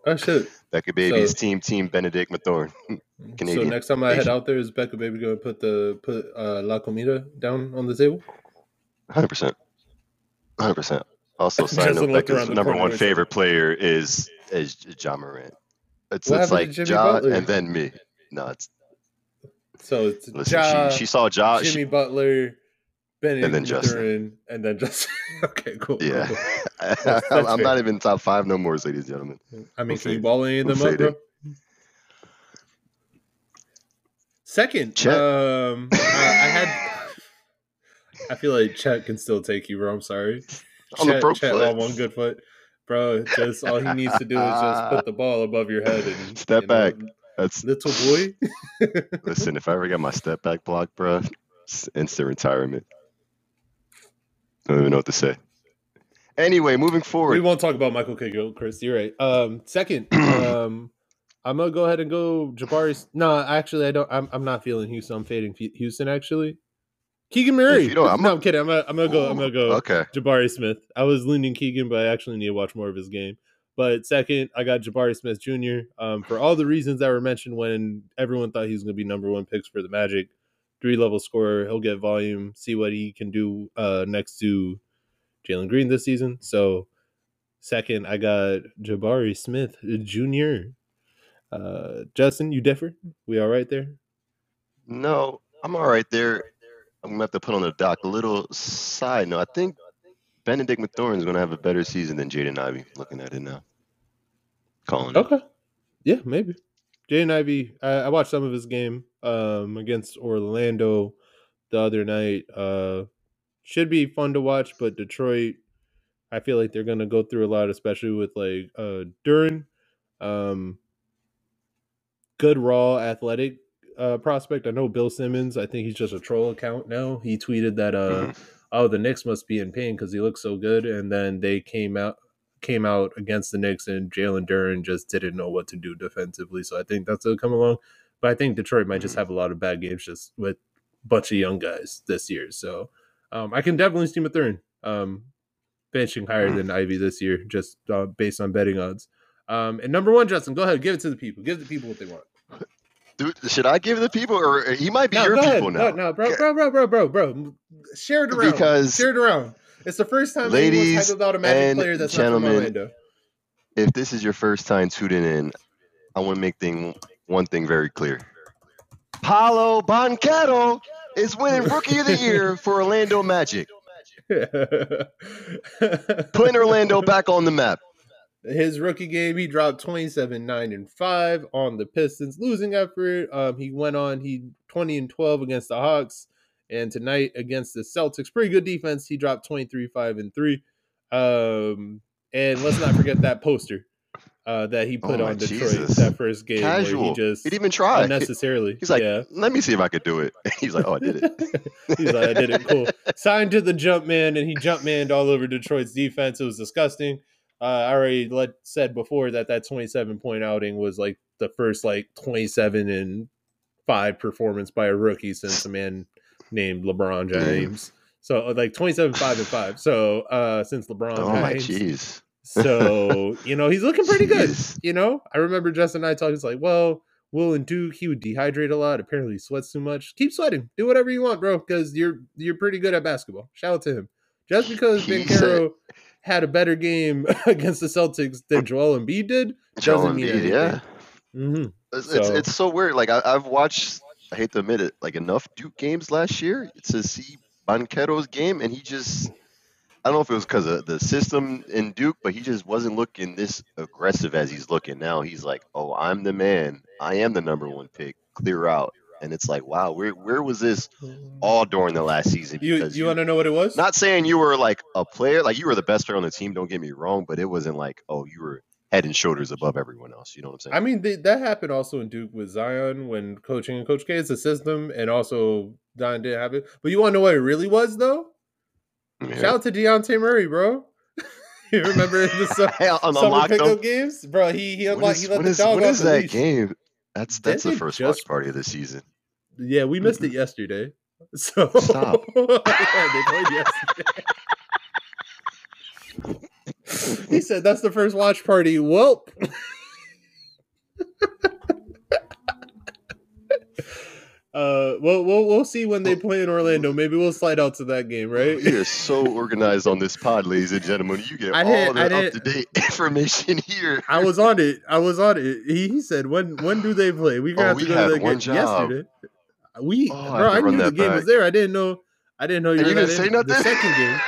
Oh shit. Becca Baby's So- team, team Bennedict Mathurin. Canadian. So next time I head out there, is Becca Baby gonna put the put uh, La Comida down on the table? 100%. 100%. Also, side note, Becca's number one favorite player is is Ja Morant. It's, What it's like Jimmy Ja and then me. No, it's So it's listen. Ja, she, she saw Ja. Jimmy She, Butler, Bennett, And then Justin. Mathurin, and then Justin. okay, cool. cool, yeah, cool. I'm, I'm not even top five no more, ladies and gentlemen. I mean, Who can you ball any of them up, bro? Second, Chet. um, I, I had. I feel like Chet can still take you, bro. I'm sorry. On the broke Chet foot. on one good foot, bro. Just all he needs to do is just put the ball above your head and Step you know, back. That's little boy. listen. If I ever get my step back block, bro, instant retirement. I don't even know what to say. Anyway, moving forward. we won't talk about Michael Kidd, Chris. You're right. Um, second, um, I'm gonna go ahead and go Jabari. No, actually, I don't. I'm, I'm not feeling Houston. I'm fading Houston. Actually, Keegan Murray. If you don't, I'm no, a- I'm kidding. I'm gonna, I'm gonna go. I'm gonna go. Okay. Jabari Smith. I was leaning Keegan, but I actually need to watch more of his game. But second, I got Jabari Smith Jr. Um, for all the reasons that were mentioned when everyone thought he was going to be number one picks for the Magic. Three level scorer. He'll get volume. See what he can do uh, next to Jalen Green this season. So second, I got Jabari Smith Jr. Uh, Justin, you differ? We all right there? No, I'm all right there. I'm gonna have to put on the dock a little side note. I think Bennedict Mathurin is gonna have a better season than Jaden Ivey. Looking at it now, calling it. Okay. Yeah, maybe. Jaden Ivey, I, I watched some of his game um, against Orlando the other night. Uh, should be fun to watch, but Detroit, I feel like they're gonna go through a lot, especially with like uh Duren. Um, good raw athletic uh prospect. I know Bill Simmons. I think he's just a troll account now. He tweeted that uh Mhm. oh the Knicks must be in pain because he looks so good, and then they came out came out against the Knicks and Jalen Duren just didn't know what to do defensively. So I think that's gonna come along. But I think Detroit might just have a lot of bad games just with a bunch of young guys this year. So um, I can definitely see Mathurin um, finishing higher than Ivey this year, just uh, based on betting odds. Um, and number one, Justin, go ahead, give it to the people. Give the people what they want. Dude, should I give the people, or he might be No, your people ahead. now? No, no, bro, bro, bro, bro, bro, bro. Share it around. Because- Share it around. It's the first time Ladies anyone's about a Magic and player that's gentlemen, not from Orlando. If this is your first time tuning in, I want to make thing one thing very clear. Paolo Banchero is winning Rookie of the Year for Orlando Magic, putting Orlando back on the map. His rookie game, he dropped 27, 9, and 5 on the Pistons, losing effort. Um, he went on, he 20 and 12 against the Hawks. And tonight against the Celtics, pretty good defense. He dropped 23, 5, and 3. Um, and let's not forget that poster uh, that he put Oh on Detroit Jesus. that first game. Where Casual. he just He didn't even try. unnecessarily. He's like, yeah. let me see if I could do it. He's like, oh, I did it. He's like, I did it. Cool. Signed to the jump man, and he jump manned all over Detroit's defense. It was disgusting. Uh, I already let, said before that that 27 point outing was like the first like 27 and five performance by a rookie since a man named LeBron James. So uh, like 27, 5 and 5. So uh since LeBron Oh my James. jeez. So, you know, he's looking pretty good. You know, I remember Justin and I talking. It's like, well, Will and Duke, he would dehydrate a lot. Apparently, he sweats too much. Keep sweating. Do whatever you want, bro, because you're you're pretty good at basketball. Shout out to him. Just because Banchero had a better game against the Celtics than Joel Embiid did, Joel doesn't mean Embiid, anything. yeah. hmm It's, it's, So- it's so weird. Like I, I've watched, I hate to admit it, like enough Duke games last year to see Banchero's game, and he just, I don't know if it was because of the system in Duke, but he just wasn't looking this aggressive as he's looking now. He's like, oh, I'm the man. I am the number one pick. Clear out. And it's like, wow, where where was this all during the last season? You you want to know what it was? not saying you were like a player, like you were the best player on the team. Don't get me wrong, but it wasn't like, oh, you were head and shoulders above everyone else. You know what I'm saying? I mean, th- that happened also in Duke with Zion when coaching and Coach K is a system, and also Zion didn't have it. But you want to know what it really was though? Yeah. Shout out to Dejounte Murray, bro. you remember the the summer lockdown. pickup games, bro? He he unlocked. is, He let the is- dog off is the that leash. game? That's that's the Didn't first just- watch party of the season. Yeah, we missed it yesterday. So Stop. yeah, they played yesterday. He said that's the first watch party. Welp. uh, well, we'll we'll see when they play in Orlando. Maybe we'll slide out to that game, right? We are so organized on this pod, ladies and gentlemen. You get I all didn't- the up to date information here. I was on it. I was on it. He, he said, "When when do they play? We Oh, got to go to that game job. yesterday." We, Oh, I bro, have to I knew the that game was there. I didn't know. I didn't know you And were you that didn't say in- the second game,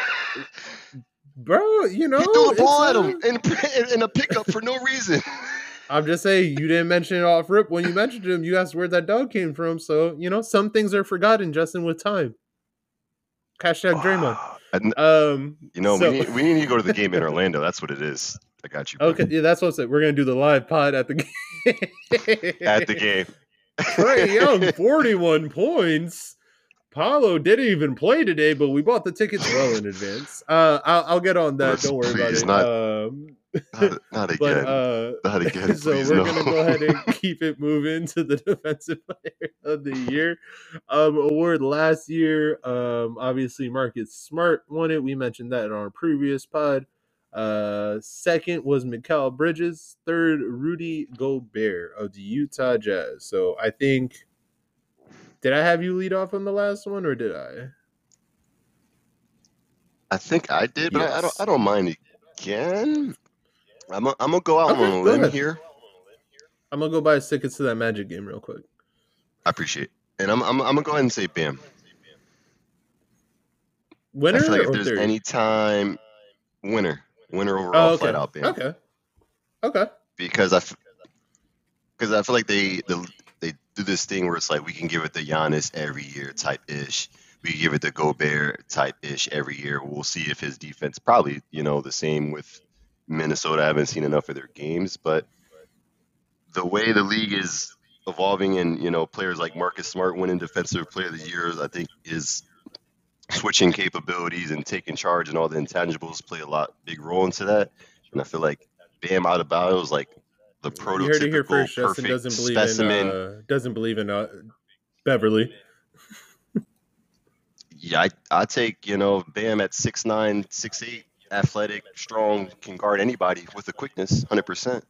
bro. You know, he threw it's, ball at him in, in, in a pickup for no reason. I'm just saying you didn't mention it off rip. When you mentioned him, you asked where that dog came from. So you know, some things are forgotten, Justin, with time. Hashtag Draymond. And, Um, you know, so- we, need, we need to go to the game in Orlando. That's what it is. I got you. bro. okay, yeah, that's what I said. We're gonna do the live pod at the game. At the game. Trae Young, 41 points. Paolo didn't even play today, but we bought the tickets well in advance. Uh, I'll, I'll get on that. Don't worry about it. not- um, Not, not again. but uh, not again. so please, we're no. gonna go ahead and keep it moving to the defensive player of the year um, award last year. Um, obviously, Marcus Smart won it. We mentioned that in our previous pod. Uh, second was Mikal Bridges. Third, Rudy Gobert of the Utah Jazz. So I think. Did I have you lead off on the last one, or did I? I think I did, but I, I don't. I don't mind again. I'm. A, I'm gonna go out Okay, on a limb ahead. here. I'm gonna go buy tickets to that Magic game real quick. I appreciate, it. and I'm. I'm, I'm gonna go ahead and say Bam. Winner I feel like if there's third? any time, winner, winner oh, overall, oh, okay. flat out Bam. Okay. Okay. because I, because I feel like they the, they do this thing where it's like we can give it to Giannis every year type ish. We give it to Gobert type ish every year. We'll see if his defense probably you know the same with Minnesota. I haven't seen enough of their games, but the way the league is evolving and you know players like Marcus Smart winning Defensive Player of the Year, I think is switching capabilities and taking charge and all the intangibles play a lot big role into that. And I feel like Bam out of is like the You heard it here prototypical first. Justin doesn't believe specimen. in uh, doesn't believe in uh, Beverly. yeah, I, I take you know Bam at six nine, six eight, athletic, strong, can guard anybody with the quickness, hundred percent.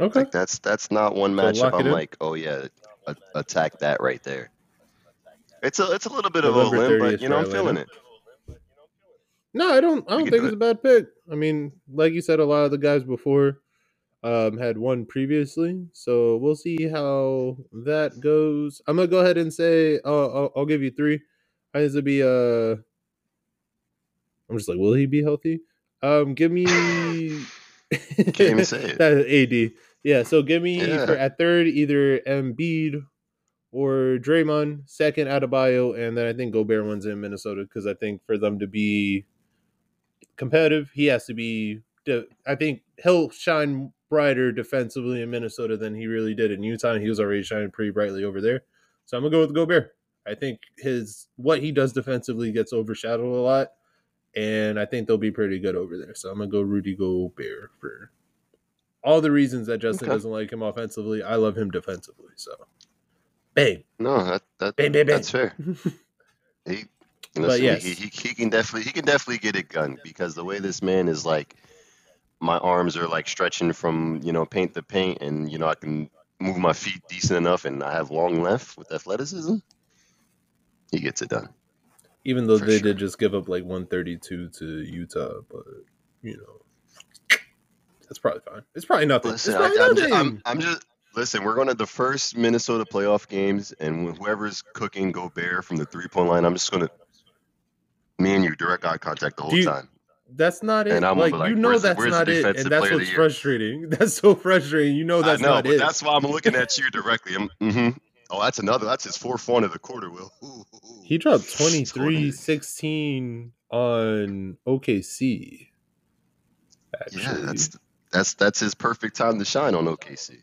Okay. Like that's that's not one So matchup. it I'm in? like, oh yeah, a, attack that right there. It's a it's a little bit of a limb, but you know I'm feeling it. No, I don't. I don't think it's a bad pick. I mean, like you said, a lot of the guys before um, had won previously, so we'll see how that goes. I'm gonna go ahead and say uh, I'll, I'll give you three. I think it'll be uh, I'm just like, will he be healthy? Um, give me. Can't even say it. That AD. Yeah, so give me Yeah. for at third either Embiid or Draymond, second Adebayo, and then I think Gobert one's in Minnesota because I think for them to be competitive, he has to be. I think he'll shine brighter defensively in Minnesota than he really did in Utah. He was already shining pretty brightly over there, so I'm gonna go with Gobert. I think his what he does defensively gets overshadowed a lot, and I think they'll be pretty good over there. So I'm gonna go Rudy Gobert for all the reasons that Justin Okay. doesn't like him offensively. I love him defensively. So, bang, No, that that bang, bang, bang. that's fair. He, But yes. he, he, he can definitely he can definitely get it done because the way this man is like, my arms are like stretching from you know paint to paint, and you know I can move my feet decent enough, and I have long left with athleticism. He gets it done. Even though For they sure. did just give up like 132 to Utah, but you know, that's probably fine. It's probably nothing. Listen, it's I, probably I'm, just, nothing. I'm, I'm just listen. We're going to the first Minnesota playoff games, and whoever's cooking go Gobert from the three point line, I'm just going to me and you direct eye contact the whole you- time. that's not it. And I'm like, like, you know that's not it, and that's player of the what's frustrating. That's so frustrating. You know that's know, not but it. that's why I'm looking at you directly. I'm, hmm Oh, that's another. That's his fourth one of the quarter. Will Ooh, ooh. He dropped Scored 23 it. 16 on OKC. Actually. Yeah, that's that's that's his perfect time to shine on OKC.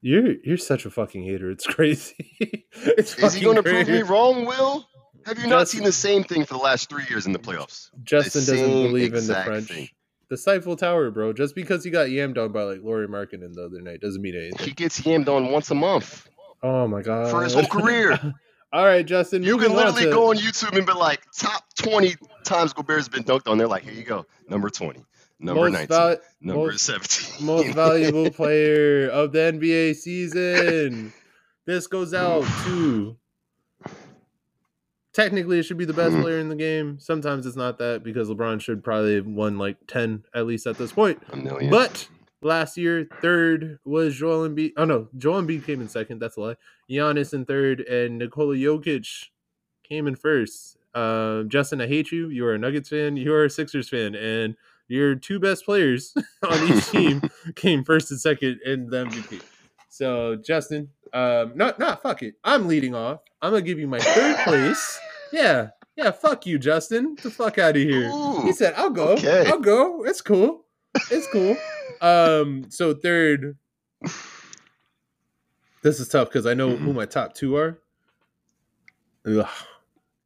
You're you're such a fucking hater. It's crazy. it's Is he going to prove me wrong, Will? Have you not seen the same thing for the last three years in the playoffs? Justin doesn't believe in the French. thing. The Seifel Tower, bro. Just because he got yammed on by like Lauri Markkanen the other night doesn't mean anything. He gets yammed on once a month Oh my god. for his whole career. All right, Justin. You can literally to- go on YouTube and be like, top 20 times Gobert's been dunked on. They're like, here you go. Number 20, number most 19, val- number most- 17. most valuable player of the NBA season. This goes out to. Technically, it should be the best Mhm. player in the game. Sometimes it's not that because LeBron should probably have won like 10 at least at this point. a million. But last year, third was Joel Embiid. Oh no, Joel Embiid came in second. That's a lie. Giannis in third, and Nikola Jokic came in first. Um, Justin, I hate you. You are a Nuggets fan. You are a Sixers fan, and your two best players on each team came first and second in the MVP. So Justin, um, not not fuck it. I'm leading off. I'm gonna give you my third place. Yeah, yeah. Fuck you, Justin. Get the fuck out of here. Ooh, He said, "I'll go. okay. I'll go. It's cool. It's cool." um. So third, this is tough because I know who my top two are. Ugh.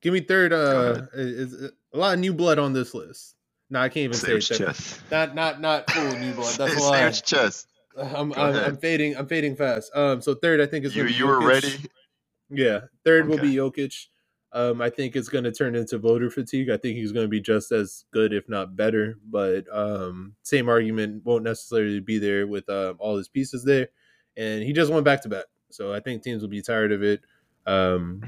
Give me third. Uh, is, is a lot of new blood on this list. No, I can't even say it. Not not not full new blood. That's a lie. chest. I'm, I'm. I'm fading. I'm fading fast. Um. So third, I think is You, you were Jokic. ready? Yeah, third will be Jokic. Um, I think it's going to turn into voter fatigue. I think he's going to be just as good, if not better. But um, same argument won't necessarily be there with um, all his pieces there, and he just went back to back. So I think teams will be tired of it. Um,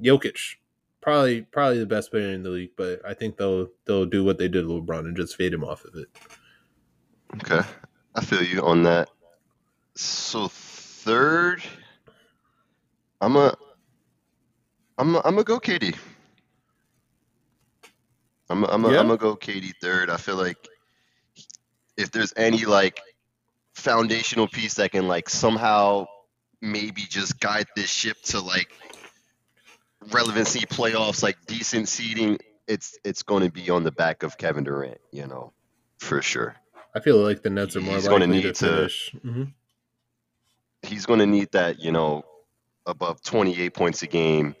Jokic, probably probably the best player in the league, but I think they'll they'll do what they did to LeBron and just fade him off of it. Okay. I feel you on that. So third, I'm a, I'm a, I'm gonna go KD. I'm a, I'm a, Yeah? I'm gonna go KD third. I feel like if there's any like foundational piece that can like somehow maybe just guide this ship to like relevancy playoffs, like decent seeding, it's it's going to be on the back of Kevin Durant, you know, for sure. I feel like the Nets are more He's likely to need to- finish. Mhm. he's going to need that, you know, above 28 points a game,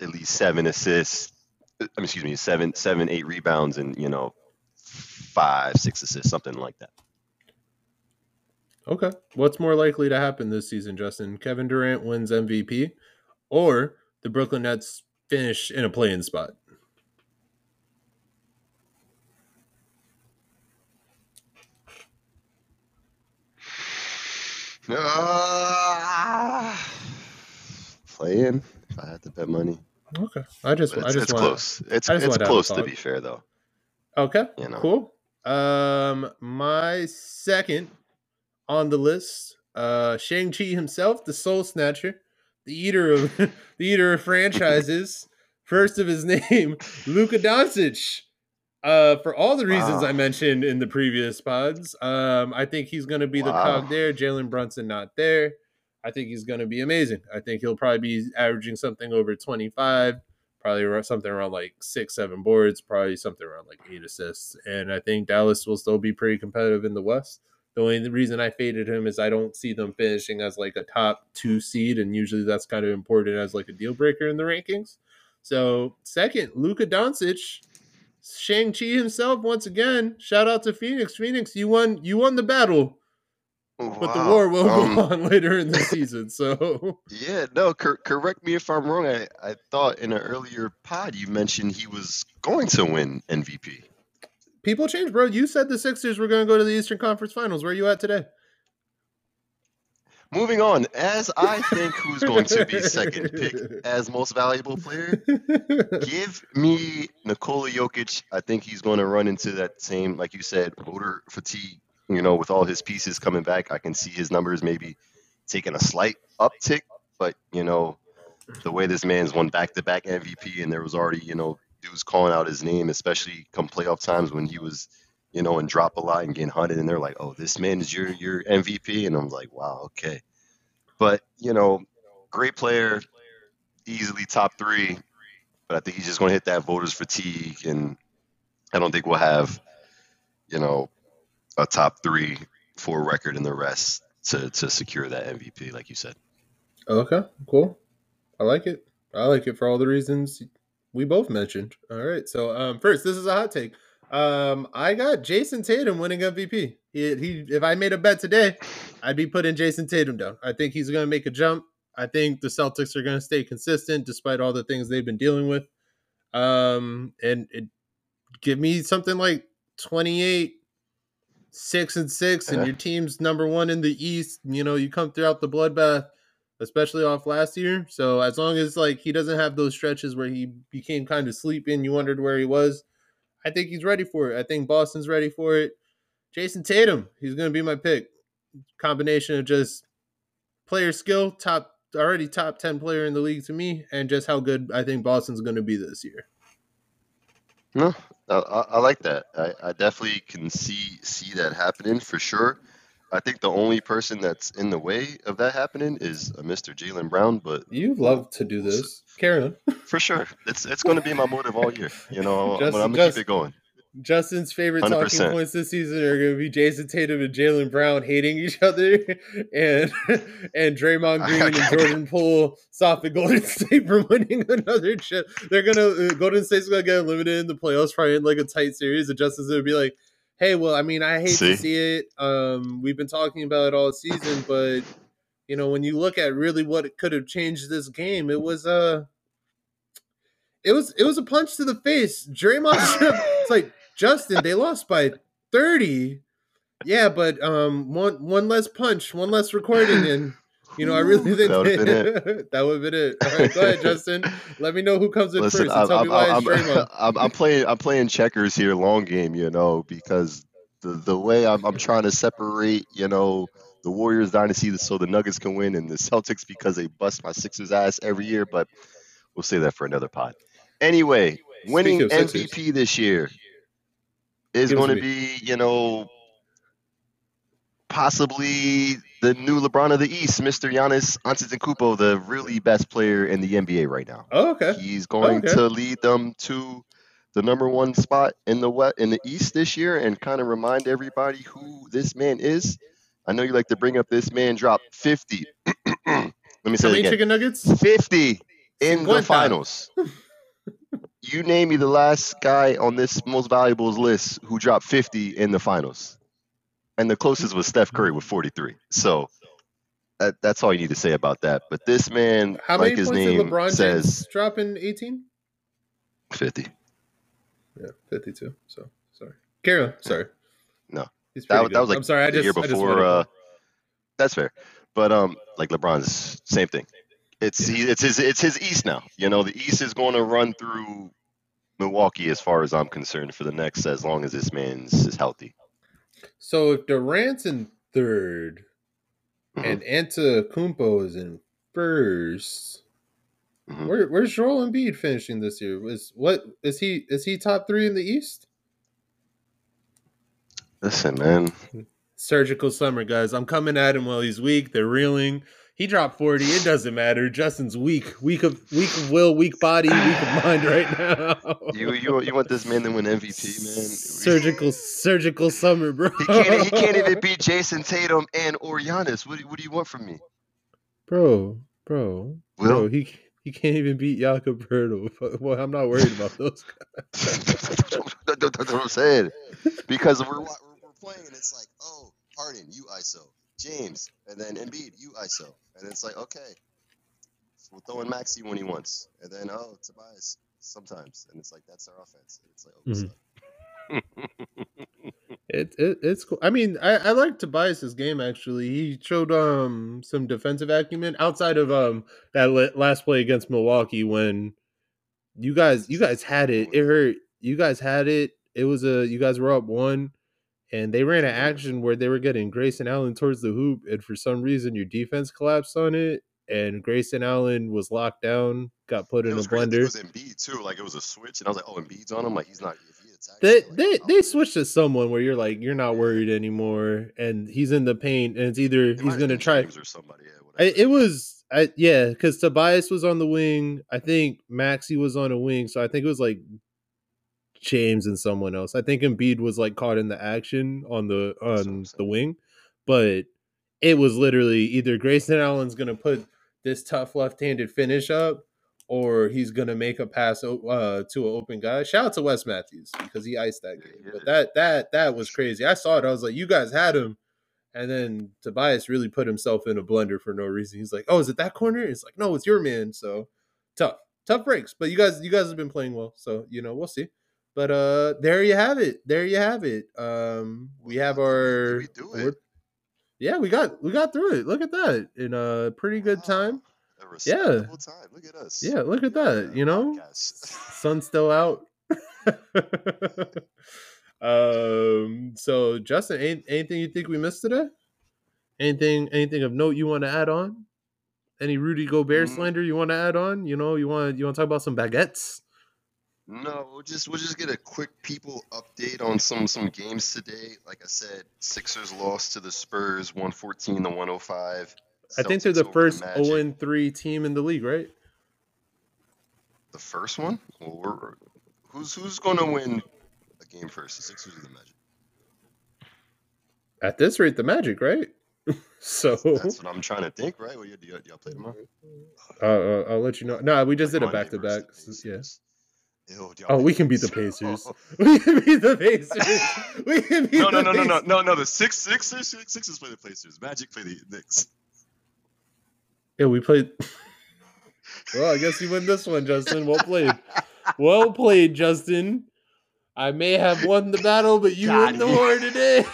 at least seven assists. I mean, excuse me, seven, seven, eight rebounds, and you know, five, six assists, something like that. Okay. What's more likely to happen this season, Justin? Kevin Durant wins MVP or the Brooklyn Nets finish in a playing spot? Ah, playing. If I had to bet money, Okay. I just but I just it's want close. It's just it's wanted to close to be fair, though. Okay. You know. Cool. Um my second on the list, uh Shang-Chi himself, the soul snatcher, the eater of the eater of franchises, first of his name, Luka Doncic. Uh, for all the reasons Wow. I mentioned in the previous pods, um, I think he's going to be the cog there. Jalen Brunson not there. I think he's going to be amazing. I think he'll probably be averaging something over 25, probably something around like six, seven boards, probably something around like eight assists. And I think Dallas will still be pretty competitive in the West. The only reason I faded him is I don't see them finishing as like a top two seed, and usually that's kind of important as like a deal breaker in the rankings. So second, Luka Doncic, Shang Chi himself once again. Shout out to Phoenix. Phoenix, you won. You won the battle, but the war will Um, go on later in the season. So Yeah, no, cor- correct me if I'm wrong. I, I thought in an earlier pod you mentioned he was going to win MVP. people change, bro. You said the Sixers were going to go to the Eastern Conference Finals. Where are you at today? Moving on, as I think who's going to be second pick as most valuable player, give me Nikola Jokic. I think he's going to run into that same, like you said, voter fatigue. You know, with all his pieces coming back, I can see his numbers maybe taking a slight uptick. But you know, the way this man's won back-to-back MVP, and there was already you know dudes calling out his name, especially come playoff times when he was you know and drop a lot and getting hunted, and they're like, "Oh, this man is your your MVP," and I'm like, "Wow, okay." But you know, great player, easily top three. But I think he's just going to hit that voters fatigue, and I don't think we'll have, you know, a top three, four record in the rest to to secure that MVP, like you said. Okay, cool. I like it. I like it for all the reasons we both mentioned. All right. So um first, this is a hot take. Um, I got Jayson Tatum winning MVP. He, he if I made a bet today, I'd be putting Jayson Tatum down. I think he's gonna make a jump. I think the Celtics are gonna stay consistent despite all the things they've been dealing with. Um, and it give me something like 28 six and six and your team's number one in the east you know you come throughout the bloodbath especially off last year so as long as like he doesn't have those stretches where he became kind of sleeping, you wondered where he was i think he's ready for it i think boston's ready for it Jayson tatum he's going to be my pick combination of just player skill top already top 10 player in the league to me and just how good i think boston's going to be this year no, I, I like that. I, I definitely can see see that happening for sure. I think the only person that's in the way of that happening is uh, Mr. Jaylen Brown. But you love to do this, Karen. For sure, it's it's going to be my motive all year. You know, Just, I'm, going to keep it going. Justin's favorite 100%. talking points this season are going to be Jayson Tatum and Jaylen Brown hating each other, and and Draymond Green and Jordan Poole stopping Golden State from winning another chip. They're gonna uh, Golden State's gonna get eliminated in the playoffs, probably in like a tight series. And Justin's gonna be like, "Hey, well, I mean, I hate see? to see it. Um, we've been talking about it all season, but you know, when you look at really what could have changed this game, it was uh." It was it was a punch to the face. Draymond, it's like Justin, they lost by 30. Yeah, but um one one less punch, one less recording, and you know, I really think that would have been it. that would have been it. All right, go ahead, Justin. Let me know who comes in Listen, first. I'm, tell I'm, me why I'm, I'm, I'm, I'm, playing I'm playing checkers here, long game, you know, because the the way I'm I'm trying to separate, you know, the Warriors dynasty so the Nuggets can win and the Celtics because they bust my Sixers ass every year, but we'll say that for another pod. Anyway, winning MVP this year is going to be, you know, possibly the new LeBron of the East, Mr. Giannis Antetokounmpo, the really best player in the NBA right now. Oh, okay. He's going okay. to lead them to the number one spot in the west, in the East this year, and kind of remind everybody who this man is. I know you like to bring up this man dropped 50. Let me say How again. chicken nuggets? 50 in the finals. you name me the last guy on this most valuables list who dropped 50 in the finals. And the closest was Steph Curry with 43. So that, that's all you need to say about that. But this man, How like his name LeBron says, James drop in 18? 50. Yeah, 52. So sorry. Carol, sorry. No. That, that, was like I'm sorry, I just, year before. Uh, that's fair. But um, like LeBron's same thing. It's he, it's his it's his East now. You know, the East is going to run through Milwaukee as far as I'm concerned for the next as long as this man's is healthy. So if Durant's in 3rd mm-hmm. and Antetokounmpo is in 1st mm-hmm. where, where's Joel Embiid finishing this year? Was what is he is he top three in the East? Listen, man. Surgical summer, guys. I'm coming at him while he's weak. They're reeling. He dropped 40. It doesn't matter. Justin's weak, weak of weak of will, weak body, weak of mind right now. you you you want this man to win MVP, man? Surgical surgical summer, bro. He can't, he can't even beat Jayson Tatum and or Giannis. What do, what do you want from me, bro? Bro, Will? bro, he he can't even beat Jakob Poeltl. Well, I'm not worried about those guys. That's what I'm saying. Because we're we're playing, it's like, oh, Harden, you ISO. James, and then Embiid, you ISO. And it's like, okay, we'll throw in Maxey when he wants. And then, oh, Tobias sometimes. And it's like, that's our offense. And it's like, oh, mm-hmm. it, it it's cool. I mean, I, I like Tobias's game actually. He showed um some defensive acumen outside of um that last play against Milwaukee when you guys you guys had it. It hurt. You guys had it. It was a you guys were up one and they ran an action where they were getting Grayson Allen towards the hoop, and for some reason your defense collapsed on it, and Grayson Allen was locked down, got put it in a blender. It was Embiid too, like it was a switch, and I was like, "Oh, Embiid's on him, like he's not." They like, they oh. they switched to someone where you're like you're not worried anymore, and he's in the paint, and it's either it he's gonna try or somebody. Yeah, I, it was I, yeah, because Tobias was on the wing. I think Maxey was on a wing, so I think it was like James and someone else. I think Embiid was like caught in the action on the on the wing, but it was literally either Grayson Allen's gonna put this tough left-handed finish up, or he's gonna make a pass uh, to an open guy. Shout out to Wes Matthews because he iced that game. But that that that was crazy. I saw it. I was like, you guys had him. And then Tobias really put himself in a blender for no reason. He's like, "Oh, is it that corner?" It's like, "No, it's your man." So tough, tough breaks. But you guys, you guys have been playing well, so you know we'll see. But uh, there you have it. There you have it. Um, we have our. We do it? Yeah, we got we got through it. Look at that in a pretty good time. A respectable time. Look at us. Yeah, look at that. You know, sun's still out. um. So, Justin, any- anything you think we missed today? Anything? Anything of note you want to add on? Any Rudy Gobert Mm. slander you want to add on? You know, you want you want to talk about some baguettes? No, we'll just we'll just get a quick people update on some some games today. Like I said, Sixers lost to the Spurs, one fourteen to one hundred five. I think they're the first 0 and 3 team in the league, right? The first one? Well, we're, who's who's going to win a game first? The Sixers or the Magic? At this rate, the Magic, right? so That's what I'm trying to think, right? Well, you, do, y'all, play tomorrow? uh, uh, I'll let you know. No, we just did a back to back. Yes. Ew, Oh, oh we can beat the Pacers? We can beat the Pacers. We can beat no, no, the no, no, no, no, no. The six, Sixers, Six- Sixers play the Pacers. Magic play the Knicks. Yeah, we played. Well, I guess you win this one, Justin. Well played. Well played, Justin. I may have won the battle, but you Got won the war today.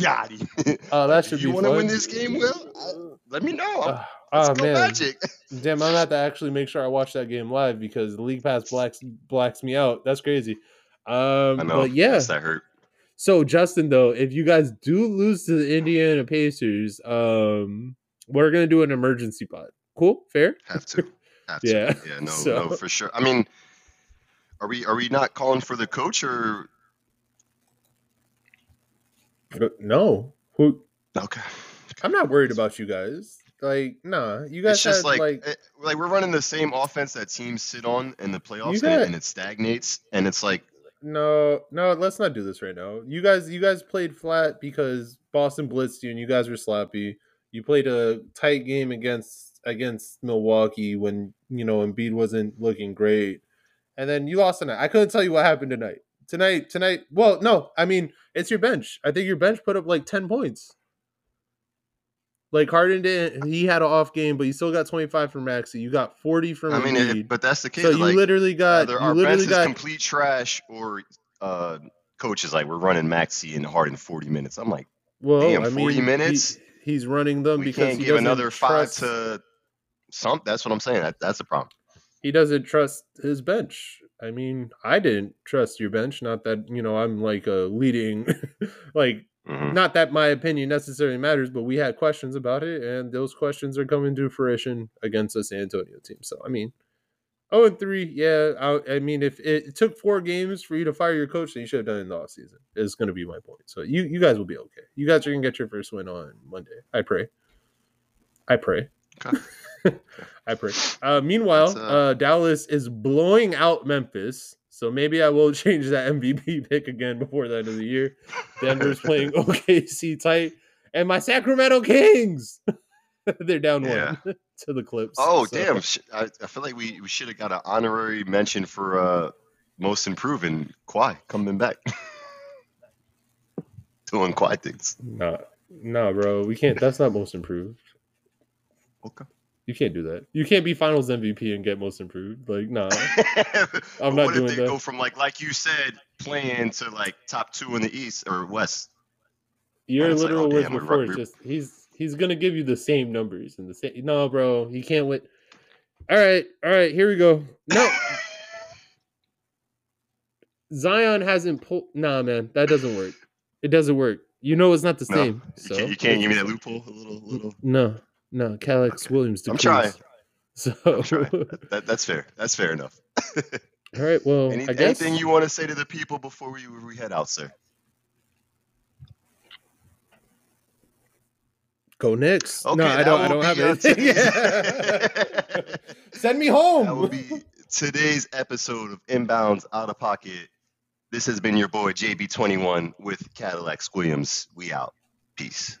Got him. Oh, that should you be You want to win this game, Will? I- let me know. Uh, Uh, oh go man, Magic. damn! I'm gonna have to actually make sure I watch that game live because the league pass blacks blacks me out. That's crazy. Um, I know. but yeah. Yes, that hurt. So Justin, though, if you guys do lose to the Indiana Pacers, um, we're gonna do an emergency pod. Cool, fair. Have to. Have to. Yeah, Yeah. No. so- No. For sure. I mean, are we are we not calling for the coach or No, who? okay? I'm not worried about you guys. Like, nah, you guys It's just had like like, it- like we're running the same offense that teams sit on in the playoffs, and, got- it, and it stagnates, and it's like no, no. Let's not do this right now. You guys, you guys played flat because Boston blitzed you, and you guys were sloppy. You played a tight game against against Milwaukee when you know Embiid wasn't looking great, and then you lost tonight. I couldn't tell you what happened tonight. Tonight, tonight. Well, no, I mean it's your bench. I think your bench put up like ten points. Like Harden didn't. He had an off game, but you still got 25 from Maxey. You got 40 from I mean, it, but that's the case. so you like, literally got either you our literally is got complete trash, or uh, coach is like we're running Maxey and Harden 40 minutes. I'm like, well. damn, I 40 mean, he- minutes? he's running them we because can't he give another five trust, to some. That's what I'm saying. That, that's the problem. He doesn't trust his bench. I mean, I didn't trust your bench. Not that you know I'm like a leading, like Mhm. not that my opinion necessarily matters, but we had questions about it, and those questions are coming to fruition against the San Antonio team. So I mean, oh and three, yeah. I, I mean, if it took four games for you to fire your coach, then you should have done it in the offseason. Is going to be my point. So you you guys will be okay. You guys are gonna get your first win on Monday. I pray. I pray. Okay. I pray. Uh, meanwhile, uh, uh, Dallas is blowing out Memphis. So maybe I will change that MVP pick again before the end of the year. Denver's playing OKC tight, and my Sacramento Kings. They're down Yeah. one to the Clips. Oh So- damn! I, I feel like we, we should have got an honorary mention for uh, most improved and Kawhi coming back, doing Kawhi things. Nah, nah, bro. We can't. That's not most improved. Okay. You can't do that. You can't be Finals MVP and get most improved. Like, nah. I'm not what doing if they that. go from like like you said playing to like top two in the East or West? Your it's like, literal oh, words damn, before just he's he's gonna give you the same numbers and the same. No, bro, he can't win. All right, all right, here we go. No, Zion hasn't pulled. Nah, man, that doesn't work. It doesn't work. You know, it's not the No, same. You So can't, you can't give me that loophole. A little, little. No, no, Calix Okay. Williams. I'm trying. So, I'm trying. That, that's fair. That's fair enough. all right. Well, Any, I guess anything you want to say to the people before we, we head out, sir? go Knicks. Okay, no, I don't. I don't have anything. Send me home. That will be today's episode of Inbounds Out of Pocket. This has been your boy JB21 with Cadillac Williams. We out. Peace.